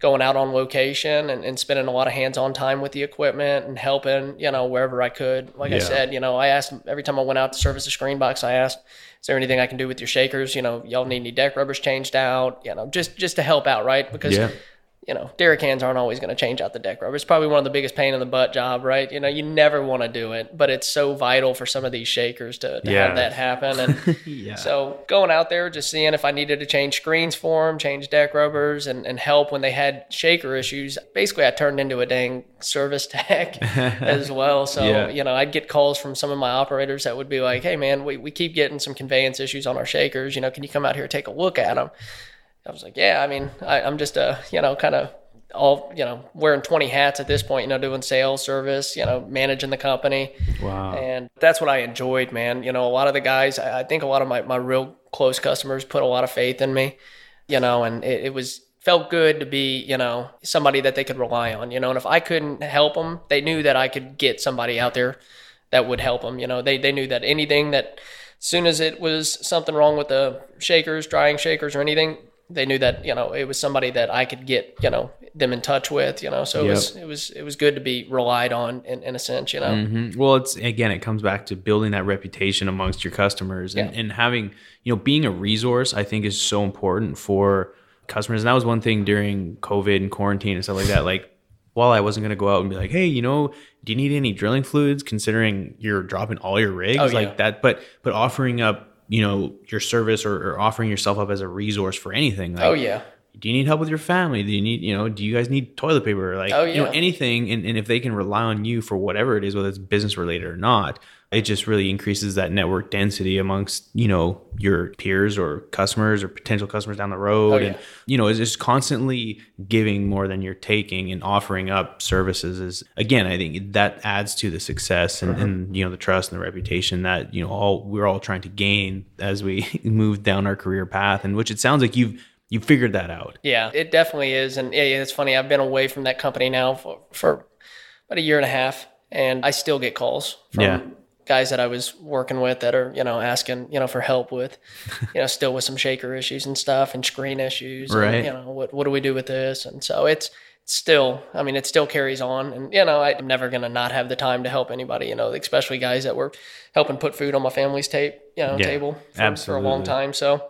going out on location and, and spending a lot of hands-on time with the equipment and helping, you know, wherever I could. Like I said, you know, I asked every time I went out to service a screen box, I asked, is there anything I can do with your shakers? You know, y'all need any deck rubbers changed out, you know, just just to help out, right? Because Yeah. You know, derrick hands aren't always going to change out the deck rubber. It's probably one of the biggest pain in the butt job, right? You know, you never want to do it, but it's so vital for some of these shakers to, to Yeah. have that happen. And Yeah. so going out there, just seeing if I needed to change screens for them, change deck rubbers, and, and help when they had shaker issues. Basically, I turned into a dang service tech as well. So, Yeah. you know, I'd get calls from some of my operators that would be like, hey, man, we, we keep getting some conveyance issues on our shakers. You know, can you come out here and take a look at them? I was like, yeah, I mean, I, I'm just a, you know, kind of all, you know, wearing 20 hats at this point, you know, doing sales, service, you know, managing the company. wow. And that's what I enjoyed, man. You know, a lot of the guys, I, I think a lot of my, my real close customers put a lot of faith in me, you know, and it, it was, felt good to be, you know, somebody that they could rely on, you know, and if I couldn't help them, they knew that I could get somebody out there that would help them. You know, they, they knew that anything that, as soon as it was something wrong with the shakers, drying shakers or anything, they knew that, you know, it was somebody that I could get, you know, them in touch with, you know, so it Yep. was, it was, it was good to be relied on in, in a sense, you know? Mhm. Well, it's again, it comes back to building that reputation amongst your customers and, Yeah. and having, you know, being a resource, I think is so important for customers. And that was one thing during COVID and quarantine and stuff like that. Like, while I wasn't going to go out and be like, hey, you know, do you need any drilling fluids considering you're dropping all your rigs Oh, yeah. like that? But, but offering up, you know, your service or, or offering yourself up as a resource for anything. Like, Oh yeah. Do you need help with your family? Do you need, you know, do you guys need toilet paper? Like, Oh, you know, anything. And, and if they can rely on you for whatever it is, whether it's business related or not, it just really increases that network density amongst, you know, your peers or customers or potential customers down the road. Oh, yeah. And, you know, it's just constantly giving more than you're taking and offering up services is, again, I think that adds to the success and, Uh-huh. and, you know, the trust and the reputation that, you know, all we're all trying to gain as we move down our career path. And which it sounds like you've, you figured that out. Yeah, it definitely is. And yeah, it's funny. I've been away from that company now for, for about a year and a half, and I still get calls from Yeah. guys that I was working with that are, you know, asking, you know, for help with, you know, still with some shaker issues and stuff and screen issues. and, Right. you know, what, what do we do with this? And so it's, still i mean it still carries on and you know i'm never going to not have the time to help anybody you know especially guys that were helping put food on my family's tape you know Yeah, table for, for a long time so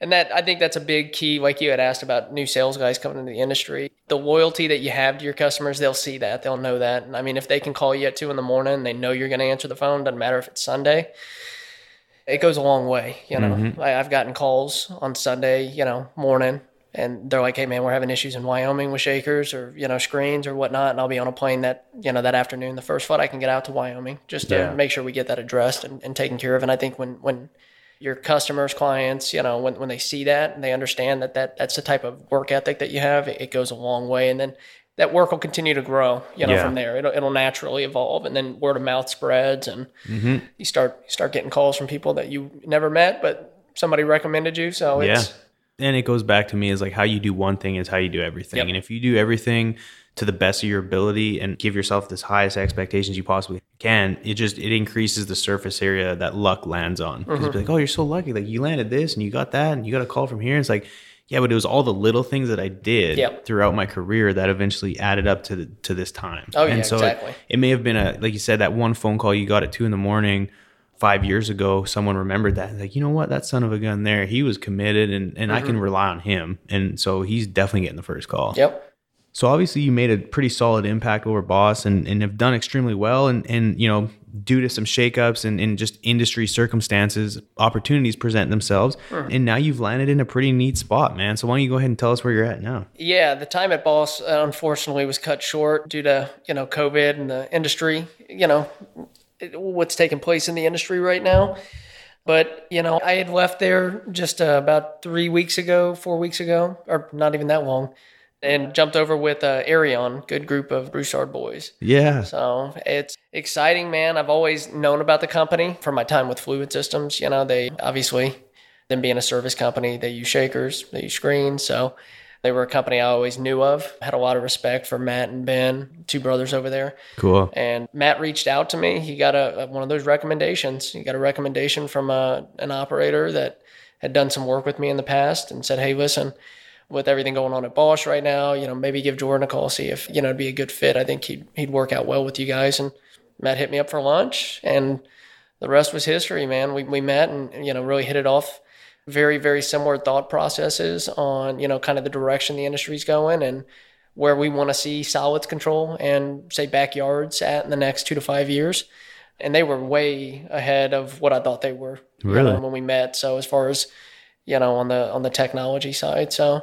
and that I think that's a big key. Like you had asked about new sales guys coming into the industry, the loyalty that you have to your customers, they'll see that, they'll know that. And I mean, if they can call you at two in the morning, and they know you're going to answer the phone. Doesn't matter if it's Sunday. It goes a long way. You know, Mm-hmm. I, I've gotten calls on Sunday, you know, morning, and they're like, "Hey, man, we're having issues in Wyoming with shakers or you know screens or whatnot," and I'll be on a plane that you know that afternoon, the first flight I can get out to Wyoming, just to Yeah. make sure we get that addressed and, and taken care of. And I think when when your customers, clients, you know, when, when they see that and they understand that, that that's the type of work ethic that you have, it, it goes a long way. And then that work will continue to grow, you know, Yeah. from there. It'll, it'll naturally evolve. And then word of mouth spreads and Mm-hmm. you start, you start getting calls from people that you never met, but somebody recommended you. So it's, And it goes back to me is like how you do one thing is how you do everything. Yep. And if you do everything to the best of your ability and give yourself the highest expectations you possibly can, it just it increases the surface area that luck lands on. Because Mm-hmm. like, oh, you're so lucky. Like you landed this and you got that and you got a call from here. It's like, yeah, but it was all the little things that I did Yep. throughout my career that eventually added up to the, to this time. Oh, yeah, and so it- exactly. it may have been a like you said that one phone call you got at two in the morning five years ago someone remembered that like you know what that son of a gun there he was committed and and i can rely on him and so he's definitely getting the first call yep. So obviously you made a pretty solid impact over boss and, and have done extremely well and and you know due to some shakeups and, and just industry circumstances opportunities present themselves and now you've landed in a pretty neat spot man so why don't you go ahead and tell us where you're at now Yeah, the time at Boss uh, unfortunately was cut short due to you know COVID and the industry. You know what's taking place in the industry right now. But you know, I had left there just uh, about three weeks ago, four weeks ago, or not even that long, and jumped over with uh, Arion, good group of Broussard boys. yeah So it's exciting, man. I've always known about the company from my time with Fluid Systems. You know, they obviously, them being a service company, they use shakers, they use screens. So They were a company I always knew of. Had a lot of respect for Matt and Ben, two brothers over there. Cool. And Matt reached out to me. He got a, a one of those recommendations. He got a recommendation from a, an operator that had done some work with me in the past and said, "Hey, listen, with everything going on at Boss right now, you know, maybe give Jordan a call, see if you know it'd be a good fit. I think he'd he'd work out well with you guys." And Matt hit me up for lunch, and the rest was history, man. We we met and you know really hit it off. Very very similar thought processes on you know kind of the direction the industry's going and where we want to see solids control and say backyards at in the next two to five years. And they were way ahead of what I thought they were you Really? know, when we met. So as far as you know on the on the technology side, so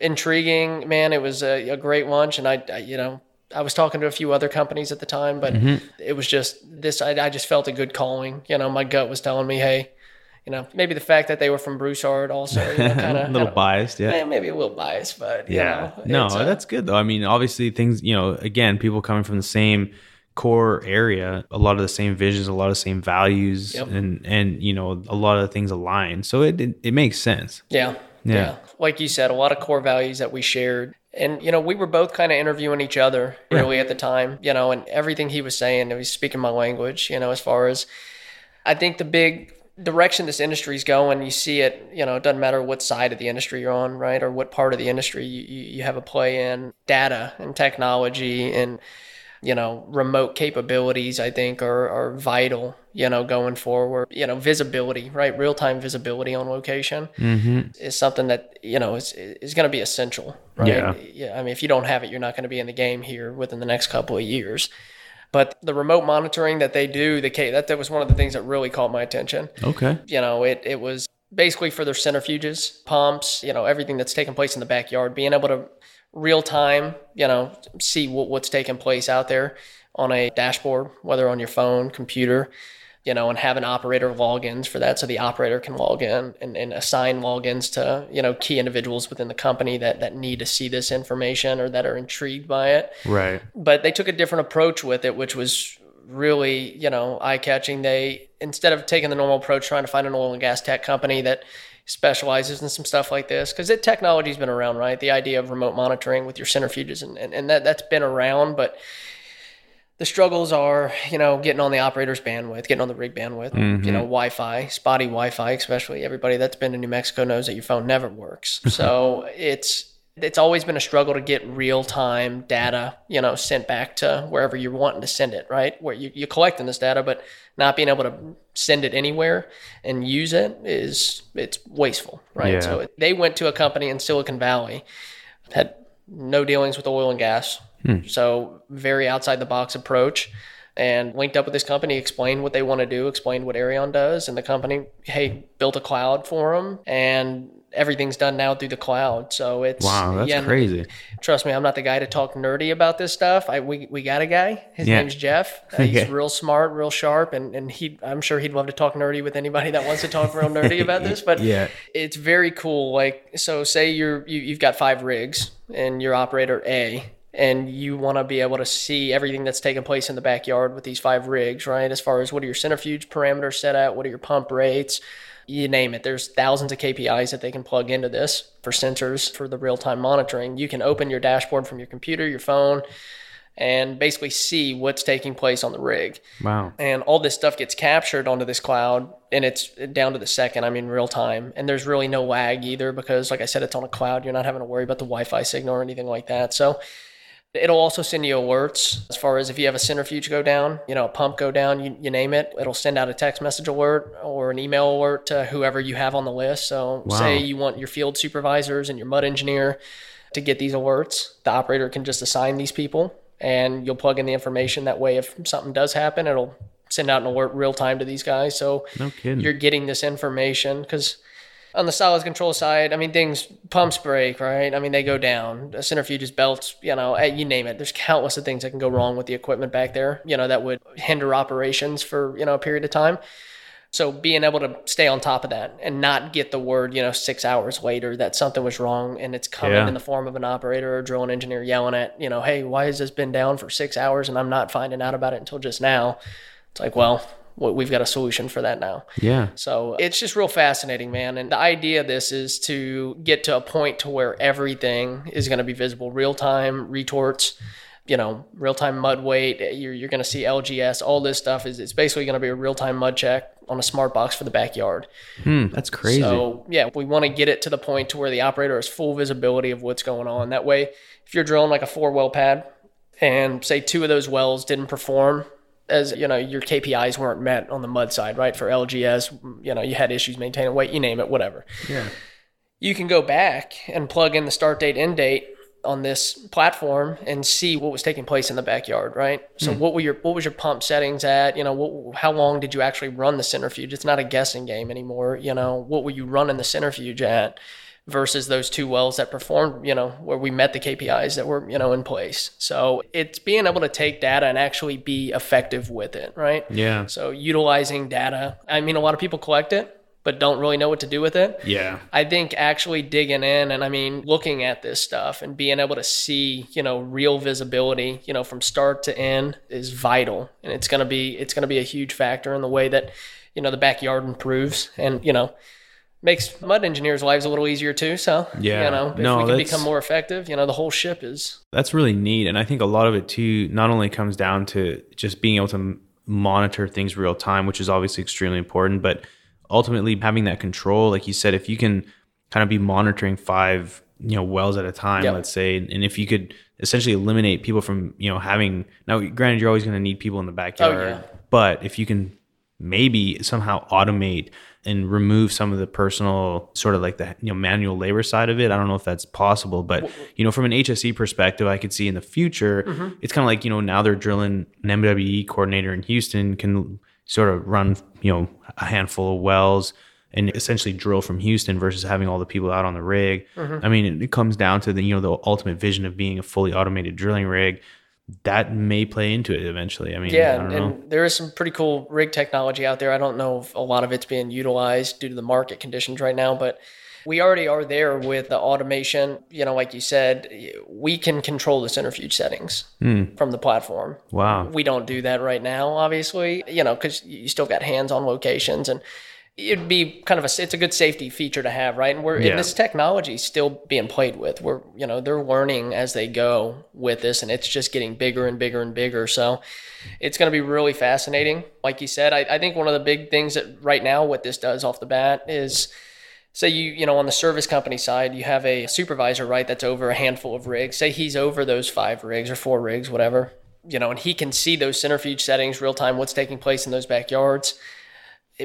intriguing, man. It was a, a great lunch, and I, I you know I was talking to a few other companies at the time, but it was just this. I, I just felt a good calling. You know, my gut was telling me, hey, you know, maybe the fact that they were from Broussard also, you know, kind a of little biased, yeah. maybe a little biased, but you Yeah. know, no, uh, that's good though. I mean, obviously things, you know, again, people coming from the same core area, a lot of the same visions, a lot of the same values Yep. and and you know, a lot of things align. So it it, it makes sense. Yeah, Yeah. yeah. Like you said, a lot of core values that we shared. And, you know, we were both kind of interviewing each other really at the time, you know, and everything he was saying, he was speaking my language, you know, as far as I think the big direction this industry is going, you see it, you know, it doesn't matter what side of the industry you're on, right? Or what part of the industry you, you you have a play in. Data and technology and, you know, remote capabilities, I think, are, are vital, you know, going forward. You know, visibility, right? Real time visibility on location mm-hmm. is something that, you know, is, is going to be essential, right? Yeah. yeah. I mean, if you don't have it, you're not going to be in the game here within the next couple of years. But the remote monitoring that they do, the that, that was one of the things that really caught my attention Okay. you know, it, it was basically for their centrifuges, pumps, you know, everything that's taking place in the backyard, being able to real time, you know, see what, what's taking place out there on a dashboard, whether on your phone, computer, you know, and have an operator logins for that so the operator can log in and, and assign logins to, you know, key individuals within the company that, that need to see this information or that are intrigued by it Right. but they took a different approach with it, which was really, you know, eye catching. They instead of taking the normal approach, trying to find an oil and gas tech company that specializes in some stuff like this, because the technology's been around, right? The idea of remote monitoring with your centrifuges and, and, and that that's been around, but the struggles are, you know, getting on the operator's bandwidth, getting on the rig bandwidth, you know, mm-hmm. Wi-Fi, spotty Wi-Fi, especially everybody that's been to New Mexico knows that your phone never works. So it's it's always been a struggle to get real time data, you know, sent back to wherever you're wanting to send it, right? Where you, you're collecting this data, but not being able to send it anywhere and use it is it's wasteful, right? Yeah. So they went to a company in Silicon Valley, had no dealings with oil and gas, hmm. so very outside the box approach. And linked up with this company, explained what they want to do, explained what Arion does, and the company, hey, built a cloud for them, and everything's done now through the cloud. So it's Wow, that's yeah, crazy. Trust me, I'm not the guy to talk nerdy about this stuff. I we, we got a guy. His Yeah. name's Jeff. Uh, he's Okay. real smart, real sharp, and and he I'm sure he'd love to talk nerdy with anybody that wants to talk real nerdy about this. But Yeah. it's very cool. Like so, say you're you, you've got five rigs and you're operator A. And you want to be able to see everything that's taking place in the backyard with these five rigs, right? As far as what are your centrifuge parameters set at, what are your pump rates, you name it. There's thousands of KPIs that they can plug into this for sensors for the real time monitoring. You can open your dashboard from your computer, your phone, and basically see what's taking place on the rig. Wow. And all this stuff gets captured onto this cloud and it's down to the second, I mean, real time. And there's really no lag either because, like I said, it's on a cloud. You're not having to worry about the Wi Fi signal or anything like that. So, It'll also send you alerts as far as if you have a centrifuge go down, you know, a pump go down, you, you name it. It'll send out a text message alert or an email alert to whoever you have on the list. So, Wow. say you want your field supervisors and your mud engineer to get these alerts, the operator can just assign these people and you'll plug in the information. That way, if something does happen, it'll send out an alert real time to these guys. So, No kidding. you're getting this information because on the solids control side, I mean, things pumps break, right? I mean, they go down. The centrifuges, belts, you know, you name it. There's countless of things that can go wrong with the equipment back there, you know, that would hinder operations for you know a period of time. So being able to stay on top of that and not get the word, you know, six hours later that something was wrong and it's coming Yeah. in the form of an operator or drilling engineer yelling at, you know, hey, why has this been down for six hours and I'm not finding out about it until just now? It's like, well, we've got a solution for that now. Yeah. So it's just real fascinating, man. And the idea of this is to get to a point to where everything is going to be visible, real time retorts, you know, real time mud weight. You're, you're going to see LGS. All this stuff is it's basically going to be a real time mud check on a smart box for the backyard. Hmm, that's crazy. So yeah, we want to get it to the point to where the operator has full visibility of what's going on. That way, if you're drilling like a four well pad, and say two of those wells didn't perform as you know your KPIs weren't met on the mud side, right? For LGS, you know you had issues maintaining weight, you name it, whatever. Yeah. You can go back and plug in the start date, end date on this platform and see what was taking place in the backyard, right? So hmm. what were your what was your pump settings at? You know, what, how long did you actually run the centrifuge? It's not a guessing game anymore. You know, what were you running the centrifuge at? Versus those two wells that performed, you know, where we met the KPIs that were, you know, in place. So it's being able to take data and actually be effective with it, right? Yeah. So utilizing data. I mean, a lot of people collect it, but don't really know what to do with it. Yeah. I think actually digging in and I mean looking at this stuff and being able to see, you know, real visibility, you know, from start to end is vital. And it's gonna be it's gonna be a huge factor in the way that, you know, the backyard improves. And, you know, makes mud engineers' lives a little easier too. So Yeah. you know, if No, we can become more effective, you know, the whole ship is That's really neat. And I think a lot of it too not only comes down to just being able to monitor things real time, which is obviously extremely important, but ultimately having that control, like you said, if you can kind of be monitoring five, you know, wells at a time, Yep. let's say, and if you could essentially eliminate people from, you know, having now granted you're always going to need people in the oh, backyard, Oh, yeah. but if you can maybe somehow automate and remove some of the personal sort of like the you know manual labor side of it. I don't know if that's possible, but you know from an HSE perspective, I could see in the future Mm-hmm. it's kind of like you know now they're drilling an MWD coordinator in Houston can sort of run you know a handful of wells and essentially drill from Houston versus having all the people out on the rig. Mm-hmm. I mean, it, it comes down to the you know the ultimate vision of being a fully automated drilling rig. That may play into it eventually. I mean, Yeah, I don't and, know. and there is some pretty cool rig technology out there. I don't know if a lot of it's being utilized due to the market conditions right now, but we already are there with the automation. You know, like you said, we can control the centrifuge settings hmm. from the platform. Wow. We don't do that right now, obviously, you know, because you still got hands on locations and it'd be kind of a it's a good safety feature to have right? And we're Yeah. and this technology is still being played with. We're you know they're learning as they go with this and it's just getting bigger and bigger and bigger. So it's going to be really fascinating. Like you said I, I think one of the big things that right now what this does off the bat is say you you know on the service company side you have a supervisor right that's over a handful of rigs. Say he's over those five rigs or four rigs whatever you know and he can see those centrifuge settings real time what's taking place in those backyards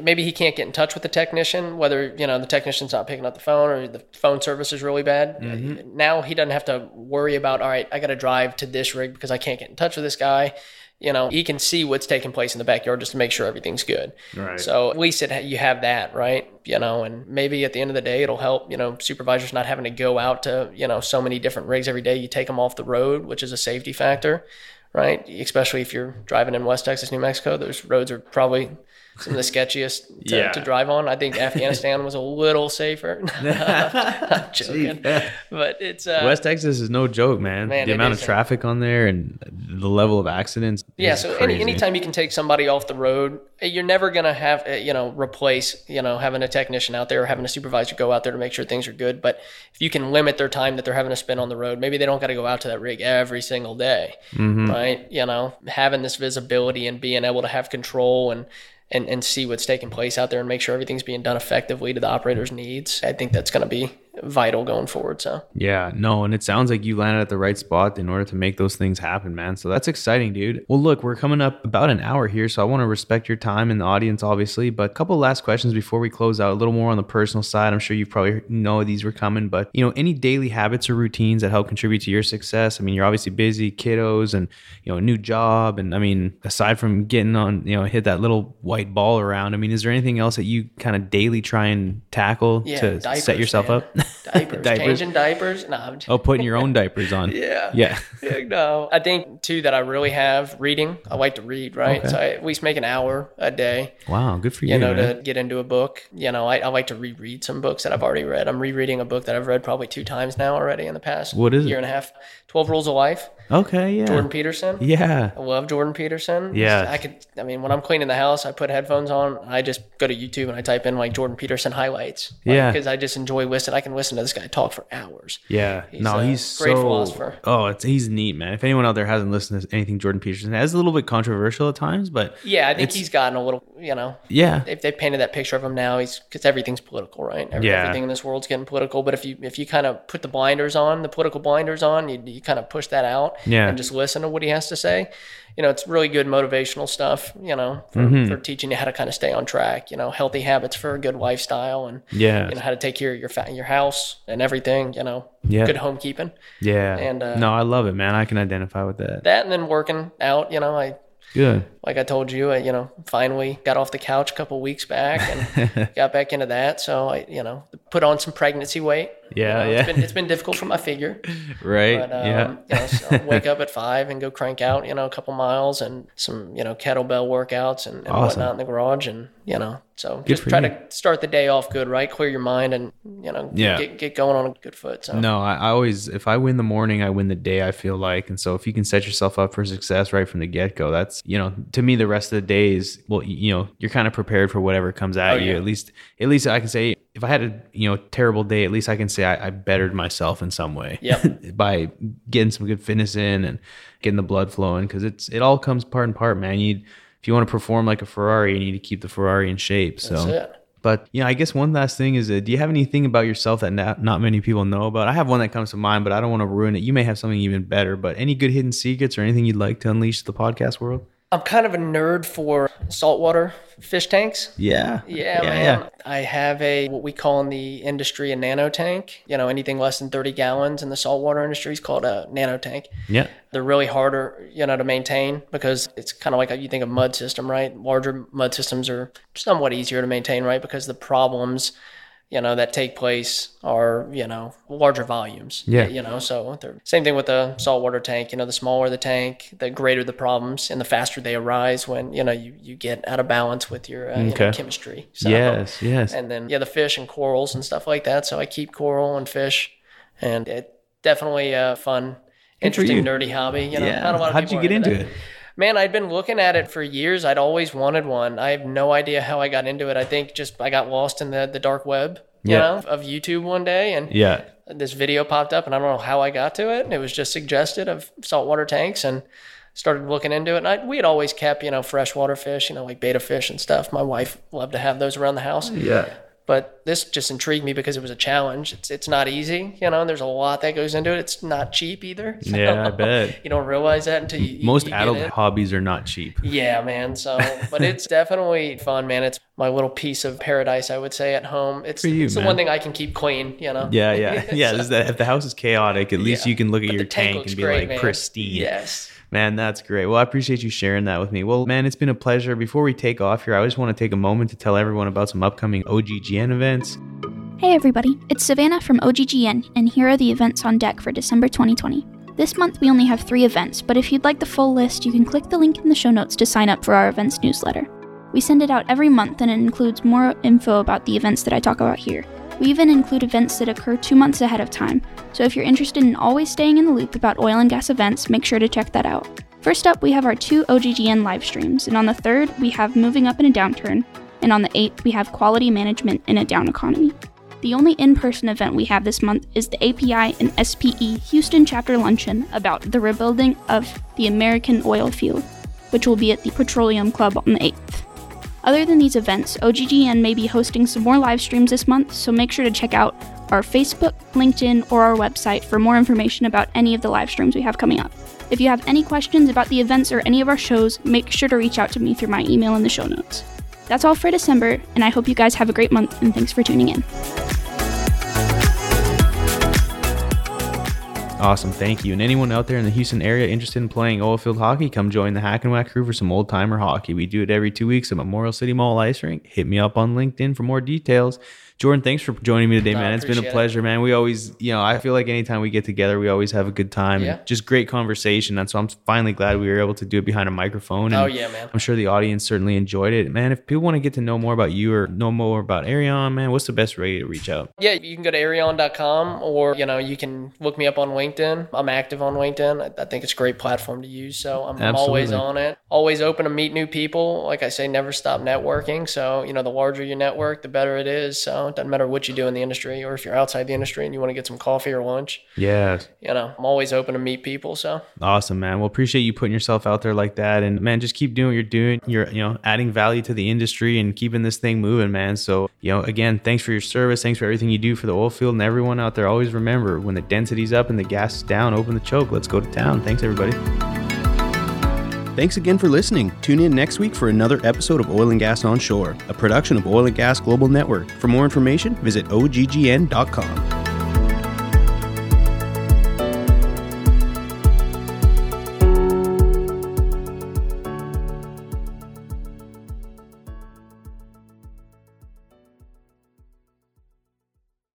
maybe he can't get in touch with the technician whether you know the technician's not picking up the phone or the phone service is really bad. Mm-hmm. Now he doesn't have to worry about all right i got to drive to this rig because i can't get in touch with this guy. You know he can see what's taking place in the backyard just to make sure everything's good. Right. so at least it, you have that right? You know and maybe at the end of the day it'll help you know supervisors not having to go out to you know so many different rigs every day. You take them off the road which is a safety factor right? Especially if you're driving in west texas new mexico those roads are probably some of the sketchiest to, Yeah. to drive on. I think Afghanistan was a little safer. I'm joking, but it's uh, West Texas is no joke, man. Man, the amount of traffic on there and the level of accidents. yeah. So any, crazy. anytime you can take somebody off the road, eh, you're never gonna have eh, you know replace you know having a technician out there or having a supervisor go out there to make sure things are good. But if you can limit their time that they're having to spend on the road, maybe they don't got to go out to that rig every single day, Mm-hmm. right? You know, having this visibility and being able to have control and. And, and see what's taking place out there and make sure everything's being done effectively to the operator's needs. I think that's going to be vital going forward. So Yeah, no, and it sounds like you landed at the right spot in order to make those things happen, man. So that's exciting, dude. Well, look, we're coming up about an hour here, so I want to respect your time and the audience, obviously. But a couple last questions before we close out. A little more on the personal side. I'm sure you probably know these were coming, but you know, any daily habits or routines that help contribute to your success. I mean, you're obviously busy, kiddos, and you know, a new job, and I mean, aside from getting on, you know, hit that little white ball around. I mean, is there anything else that you kind of daily try and tackle Yeah, to diapers, set yourself man. up? Diapers, Diapers. changing diapers. No, I'm just, Oh, putting your own diapers on. yeah. Yeah. Yeah, no, I think too that I really have reading. I like to read, right? Okay. So I at least make an hour a day, Wow, good for you. you know, man. to get into a book. You know, I, I like to reread some books that I've already read. I'm rereading a book that I've read probably two times now already in the past What is it? year and a half. Twelve Rules of Life. okay, yeah. Jordan Peterson. Yeah. I love Jordan Peterson. Yeah. I could, I mean, when I'm cleaning the house, I put headphones on. I just go to YouTube and I type in like Jordan Peterson highlights. Yeah. Because I just enjoy listening. I can listen to this guy talk for hours. Yeah. no, a he's great so philosopher. Oh, it's he's neat, man. If anyone out there hasn't listened to anything Jordan Peterson has, a little bit controversial at times, but Yeah, I think he's gotten a little, you know, yeah. if they painted that picture of him now, he's because everything's political, right? Every, Yeah. Everything in this world's getting political. But if you if you kind of put the blinders on, the political blinders on, you, you kind of push that out Yeah. and just listen to what he has to say. You know, it's really good motivational stuff. You know, for, Mm-hmm. for teaching you how to kind of stay on track. You know, healthy habits for a good lifestyle, and Yeah. you know how to take care of your fa- your house and everything. You know, Yeah. good homekeeping. Yeah. And, uh, no, I love it, man. I can identify with that. That and then working out. You know, I Good. Like I told you, I, you know, finally got off the couch a couple weeks back and got back into that. So I, you know, put on some pregnancy weight. Yeah, You know, yeah. It's been, it's been difficult for my figure, Right. but um, yeah. you know, so wake up at five and go crank out, you know, a couple miles and some, you know, kettlebell workouts and, and Awesome. whatnot in the garage, and you know, so Good just try you. to start the day off good, right? Clear your mind and you know, Yeah. get get going on a good foot. So No, I, I always if I win the morning, I win the day. I feel like, and so if you can set yourself up for success right from the get go, that's you know to me the rest of the days. Well, you know you're kind of prepared for whatever comes at Oh, you. yeah. At least, at least I can say if I had a you know terrible day, at least I can say I, I bettered myself in some way. Yep. by getting some good fitness in and getting the blood flowing because it's it all comes part and part, man. You need if you want to perform like a Ferrari, you need to keep the Ferrari in shape. So. But you know, I guess one last thing is, uh, do you have anything about yourself that not, not many people know about? I have one that comes to mind, but I don't want to ruin it. You may have something even better. But any good hidden secrets or anything you'd like to unleash the podcast world? I'm kind of a nerd for saltwater fish tanks. Yeah, Yeah, man. I have a what we call in the industry a nano tank. You know, anything less than 30 gallons in the saltwater industry is called a nano tank. yeah, They're really harder, you know, to maintain because it's kind of like you think of mud system, right? Larger mud systems are somewhat easier to maintain, right? Because the problems, you know, that take place are, you know, larger volumes. Yeah. You know, so same thing with the saltwater tank. You know, the smaller the tank, the greater the problems and the faster they arise when, you know, you, you get out of balance with your uh, you know, chemistry. So, yes, yes, and then yeah, the fish and corals and stuff like that. So I keep coral and fish, and it definitely a fun, interesting, nerdy hobby. You know, yeah. not a lot of How'd you get into that. it? Man, I'd been looking at it for years. I'd always wanted one. I have no idea how I got into it. I think just I got lost in the the dark web, you Yeah. know, of YouTube one day, and Yeah, this video popped up, and I don't know how I got to it. It was just suggested of saltwater tanks, and started looking into it. And I, we had always kept, you know, freshwater fish, you know, like betta fish and stuff. My wife loved to have those around the house. yeah, But this just intrigued me because it was a challenge. It's it's not easy, you know. And there's a lot that goes into it. It's not cheap either. yeah. I bet You don't realize that until you most you adult hobbies are not cheap. Yeah, man. So, but it's definitely fun, man. It's my little piece of paradise, I would say, at home. It's, you, it's the one thing I can keep clean, you know. Yeah, yeah, yeah. that if the house is chaotic, at least Yeah. you can look at But your tank tank, and be great, like man. pristine. Yes. Man, that's great. Well, I appreciate you sharing that with me. Well, man, it's been a pleasure. Before we take off here, I just want to take a moment to tell everyone about some upcoming OGGN events. Hey everybody, it's Savannah from OGGN, and here are the events on deck for December 2020. This month we only have three events, but if you'd like the full list, you can click the link in the show notes to sign up for our events newsletter. We send it out every month and it includes more info about the events that I talk about here. We even include events that occur two months ahead of time, so if you're interested in always staying in the loop about oil and gas events, make sure to check that out. First up, we have our two OGGN live streams, and on the third, we have Moving Up in a Downturn, and on the 8th, we have Quality Management in a Down Economy. The only in person event we have this month is the API and SPE Houston Chapter Luncheon about the rebuilding of the American oil field, which will be at the Petroleum Club on the 8th. Other than these events, OGGN may be hosting some more live streams this month, so make sure to check out our Facebook, LinkedIn, or our website for more information about any of the live streams we have coming up. If you have any questions about the events or any of our shows, make sure to reach out to me through my email in the show notes. That's all for December, and I hope you guys have a great month, and thanks for tuning in. Awesome, thank you. And anyone out there in the Houston area interested in playing oil field hockey, come join the Hack and Whack crew for some old timer hockey. We do it every two weeks at Memorial City Mall Ice Rink. Hit me up on LinkedIn for more details. Jordan, thanks for joining me today, No, man. It's been a appreciate it. pleasure, man. We always, you know, I feel like anytime we get together, we always have a good time. Yeah. And just great conversation. That's why I'm finally glad we were able to do it behind a microphone. And Oh, yeah, man. I'm sure the audience certainly enjoyed it. Man, if people want to get to know more about you or know more about Arion, man, what's the best way to reach out? Yeah, you can go to arion.com or, you know, you can look me up on LinkedIn. I'm active on LinkedIn. I, I think it's a great platform to use. So I'm, I'm always on it. Always open to meet new people. Like I say, never stop networking. So, you know, the larger your network, the better it is. So it doesn't matter what you do in the industry or if you're outside the industry and you want to get some coffee or lunch, Yeah, you know, I'm always open to meet people. So Awesome, man. Well, appreciate you putting yourself out there like that, and man, just keep doing what you're doing. You're, you know, adding value to the industry and keeping this thing moving, man. So, you know, again, thanks for your service. Thanks for everything you do for the oil field and everyone out there. Always remember, when the density's up and the gas is down, open the choke. Let's go to town. Thanks, everybody. Thanks again for listening. Tune in next week for another episode of Oil and Gas Onshore, a production of Oil and Gas Global Network. For more information, visit oggn.com.